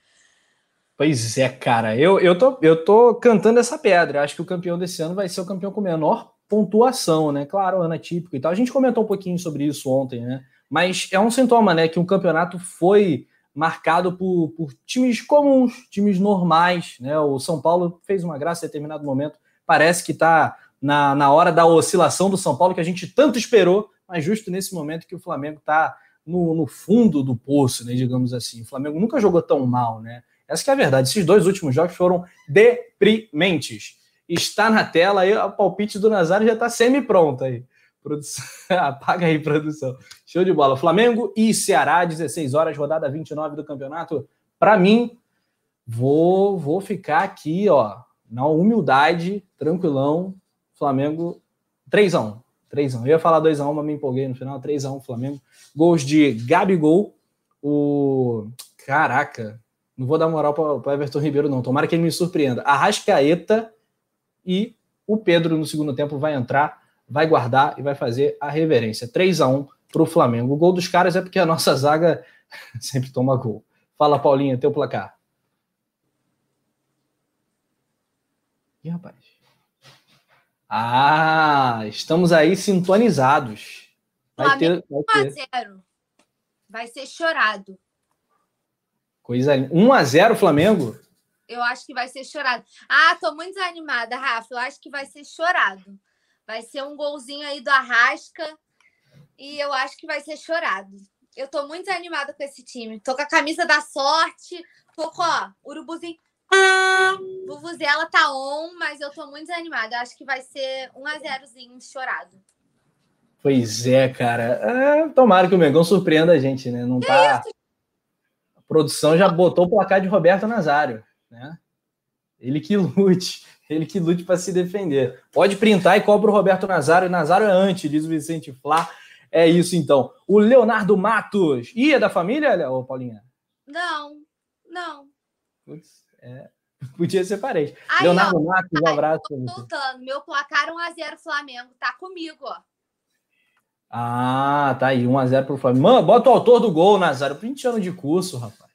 S1: Pois é, cara. Eu, eu, tô, eu tô cantando essa pedra. Acho que o campeão desse ano vai ser o campeão com menor pontuação, né? Claro, ano típico e tal. A gente comentou um pouquinho sobre isso ontem, né? Mas é um sintoma, né? Que um campeonato foi marcado por, por times comuns, times normais, né? O São Paulo fez uma graça em determinado momento. Parece que está na, na hora da oscilação do São Paulo que a gente tanto esperou, mas justo nesse momento que o Flamengo está no, no, fundo do poço, né? Digamos assim. O Flamengo nunca jogou tão mal, né? Essa é a verdade. Esses dois últimos jogos foram deprimentes. Está na tela. Aí o palpite do Nazário já está semi-pronto aí. Produção... [laughs] Apaga aí, produção. Show de bola. Flamengo e Ceará, 16 horas, rodada 29 do campeonato. Para mim, vou, vou ficar aqui, ó, na humildade, tranquilão. Flamengo 3x1. 3x1. Eu ia falar 2x1, mas me empolguei no final. 3x1 Flamengo. Gols de Gabigol. O. Caraca, não vou dar moral para Everton Ribeiro, não. Tomara que ele me surpreenda. Arrascaeta e o Pedro no segundo tempo vai entrar, vai guardar e vai fazer a reverência. 3 a 1 para o Flamengo. O gol dos caras é porque a nossa zaga [laughs] sempre toma gol. Fala, Paulinha, teu placar. Ih, rapaz. Ah, estamos aí sintonizados.
S3: Vai ter, vai ter. 1 a 0. Vai ser chorado.
S1: Coisa 1 a 0 Flamengo?
S3: Eu acho que vai ser chorado. Ah, tô muito desanimada, Rafa. Eu acho que vai ser chorado. Vai ser um golzinho aí do Arrasca e eu acho que vai ser chorado. Eu tô muito desanimada com esse time. Tô com a camisa da sorte, tô com, ó, urubuzinho. Vuvuzela tá on, mas eu tô muito desanimada. Eu acho que vai ser 1 a 0zinho chorado.
S1: Pois é, cara. É, tomara que o Mengão surpreenda a gente, né? Não que tá. Isso? produção já botou o placar de Roberto Nazário, né? Ele que [laughs] lute, ele que lute para se defender. Pode printar e cobra o Roberto Nazário. Nazário é antes, diz o Vicente Flá. É isso então. O Leonardo Matos. Ia é da família, ô Paulinha?
S3: Não, não.
S1: Putz, é, [laughs] podia ser parente. Aí, Leonardo ó, Matos, um abraço.
S3: Voltando, meu placar 1x0 Flamengo. Tá comigo, ó.
S1: Ah, tá aí, 1x0 pro Flamengo. Mano, bota o autor do gol, Nazário. 20 anos de curso, rapaz.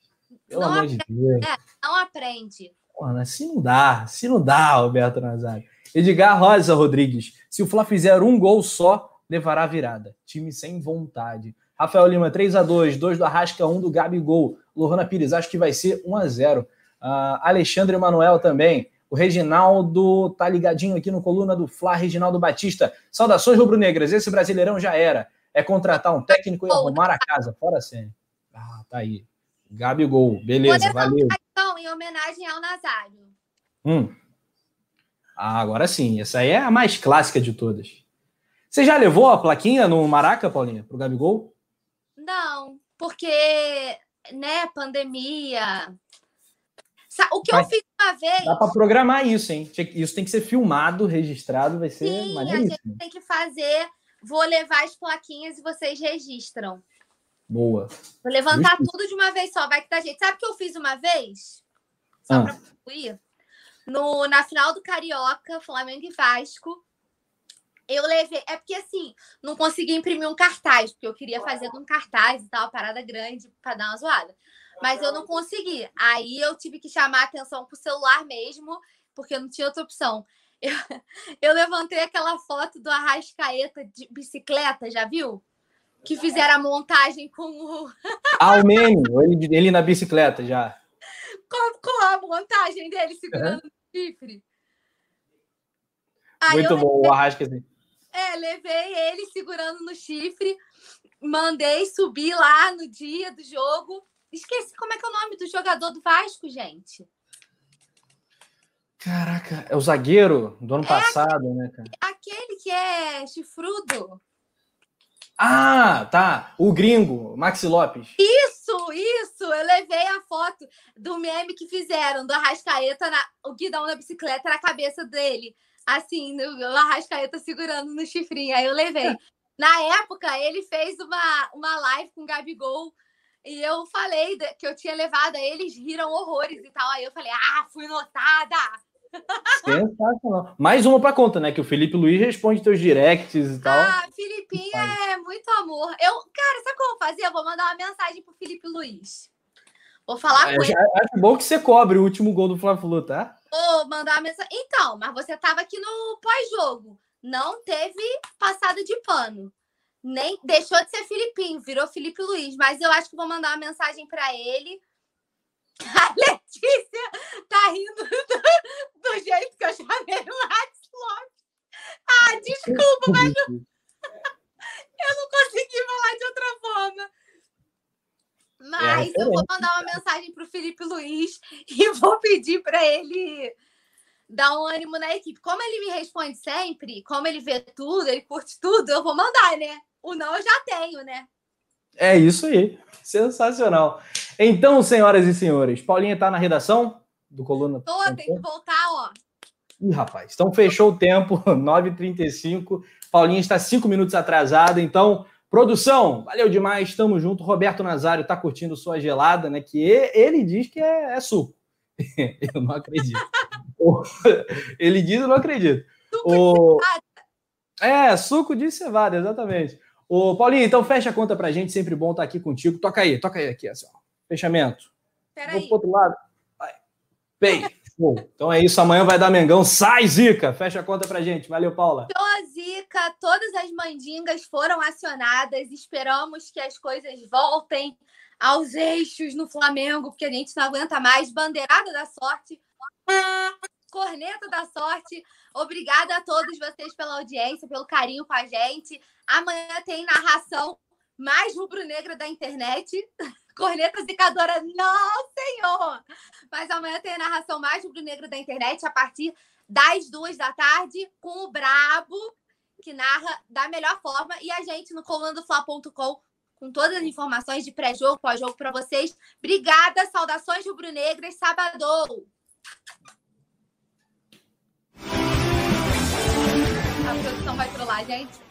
S1: Pelo não amor aprende, de Deus. É,
S3: não aprende.
S1: Mano, se não dá, se não dá, Roberto Nazário. Edgar Rosa Rodrigues. Se o Fla fizer um gol só, levará a virada. Time sem vontade. Rafael Lima, 3 x 2 2 do Arrasca, 1 do Gabigol. Lohana Pires, acho que vai ser 1 x 0 uh, Alexandre Manuel também. O Reginaldo tá ligadinho aqui no coluna do Fla, Reginaldo Batista. Saudações rubro-negras, esse brasileirão já era. É contratar um técnico e arrumar a casa, fora cena. Ah, tá aí. Gabigol, beleza, valeu.
S3: Então, em homenagem ao Nazário.
S1: Hum. Ah, agora sim, essa aí é a mais clássica de todas. Você já levou a plaquinha no Maraca, Paulinha, pro Gabigol?
S3: Não, porque, né, pandemia, o que Mas eu fiz uma vez.
S1: Dá para programar isso, hein? Isso tem que ser filmado, registrado, vai ser
S3: Sim, a gente tem que fazer. Vou levar as plaquinhas e vocês registram.
S1: Boa.
S3: Vou levantar tudo de uma vez só, vai que tá gente. Sabe o que eu fiz uma vez? Só ah. para concluir. No, na final do Carioca, Flamengo e Vasco, eu levei. É porque assim, não consegui imprimir um cartaz, porque eu queria fazer um cartaz e tal, uma parada grande para dar uma zoada mas eu não consegui. Aí eu tive que chamar a atenção pro celular mesmo, porque não tinha outra opção. [laughs] Eu, eu levantei aquela foto do Arrascaeta de bicicleta, já viu? Que fizeram a montagem com o.
S1: Ah, o meme, ele, ele na bicicleta já.
S3: Com, com a montagem dele segurando o chifre.
S1: Aí Muito bom, levei, o Arrascaeta.
S3: É, levei ele segurando no chifre, mandei subir lá no dia do jogo Esqueci como é que é o nome do jogador do Vasco, gente.
S1: Caraca, é o zagueiro do ano é passado, aquele, né, cara?
S3: Aquele que é chifrudo.
S1: Ah, tá. O gringo, Maxi Lopes.
S3: Isso, isso. Eu levei a foto do meme que fizeram do Arrascaeta, na, o guidão da bicicleta na cabeça dele. Assim, o Arrascaeta segurando no chifrinho. Aí eu levei. [laughs] Na época, ele fez uma, uma live com o Gabigol e eu falei que eu tinha levado, aí eles riram horrores e tal. Aí eu falei, ah, fui notada!
S1: Sensacional. Mais uma para conta, né? Que o Felipe Luiz responde teus directs e tal.
S3: Ah, Filipinho é muito amor. Eu, cara, sabe o que eu? Eu vou mandar uma mensagem pro Felipe Luiz. Vou falar é, com ele.
S1: Acho bom que você cobre o último gol do Fla-Flu, tá?
S3: Vou mandar uma mensagem. Então, mas você tava aqui no pós-jogo. Não teve passada de pano nem deixou de ser Filipinho, virou Felipe Luiz, mas eu acho que vou mandar uma mensagem para ele. A Letícia tá rindo do, do jeito que eu chamei o Max Lopes. Ah, desculpa, mas eu, eu não consegui falar de outra forma. Mas é eu vou mandar uma mensagem para o Felipe Luiz [laughs] e vou pedir para ele dar um ânimo na equipe. Como ele me responde sempre, como ele vê tudo, ele curte tudo, eu vou mandar, né? O não eu já tenho, né?
S1: É isso aí. Sensacional. Então, senhoras e senhores, Paulinha tá na redação do Coluna.
S3: Tô, tem que voltar, ó.
S1: Ih, rapaz. Então, fechou o tempo, [laughs] 9h35. Paulinha está cinco minutos atrasada. Então, produção, valeu demais. Tamo junto. Roberto Nazário tá curtindo sua gelada, né? Que ele diz que é, é suco. [laughs] eu não acredito. [laughs] ele diz, eu não acredito.
S3: Suco o... de
S1: É, suco de cevada, exatamente. Ô, Paulinho, então fecha a conta pra gente, sempre bom estar aqui contigo. Toca aí, toca aí aqui, assim, ó. Fechamento.
S3: Peraí. Vou
S1: pro outro lado. Vai. Bem. Então é isso, amanhã vai dar Mengão. Sai, Zica! Fecha a conta pra gente. Valeu, Paula.
S3: Tô, Zica. Todas as mandingas foram acionadas. Esperamos que as coisas voltem aos eixos no Flamengo, porque a gente não aguenta mais. Bandeirada da sorte. Corneta da sorte. Obrigada a todos vocês pela audiência, pelo carinho com a gente. Amanhã tem narração mais rubro-negra da internet. [laughs] Corneta zicadora, não, senhor! Mas amanhã tem a narração mais rubro-negra da internet a partir das duas da tarde com o Brabo, que narra da melhor forma. E a gente no colandofla.com com todas as informações de pré-jogo, pós-jogo para vocês. Obrigada, saudações rubro-negras, sábado! A produção vai trollar, gente.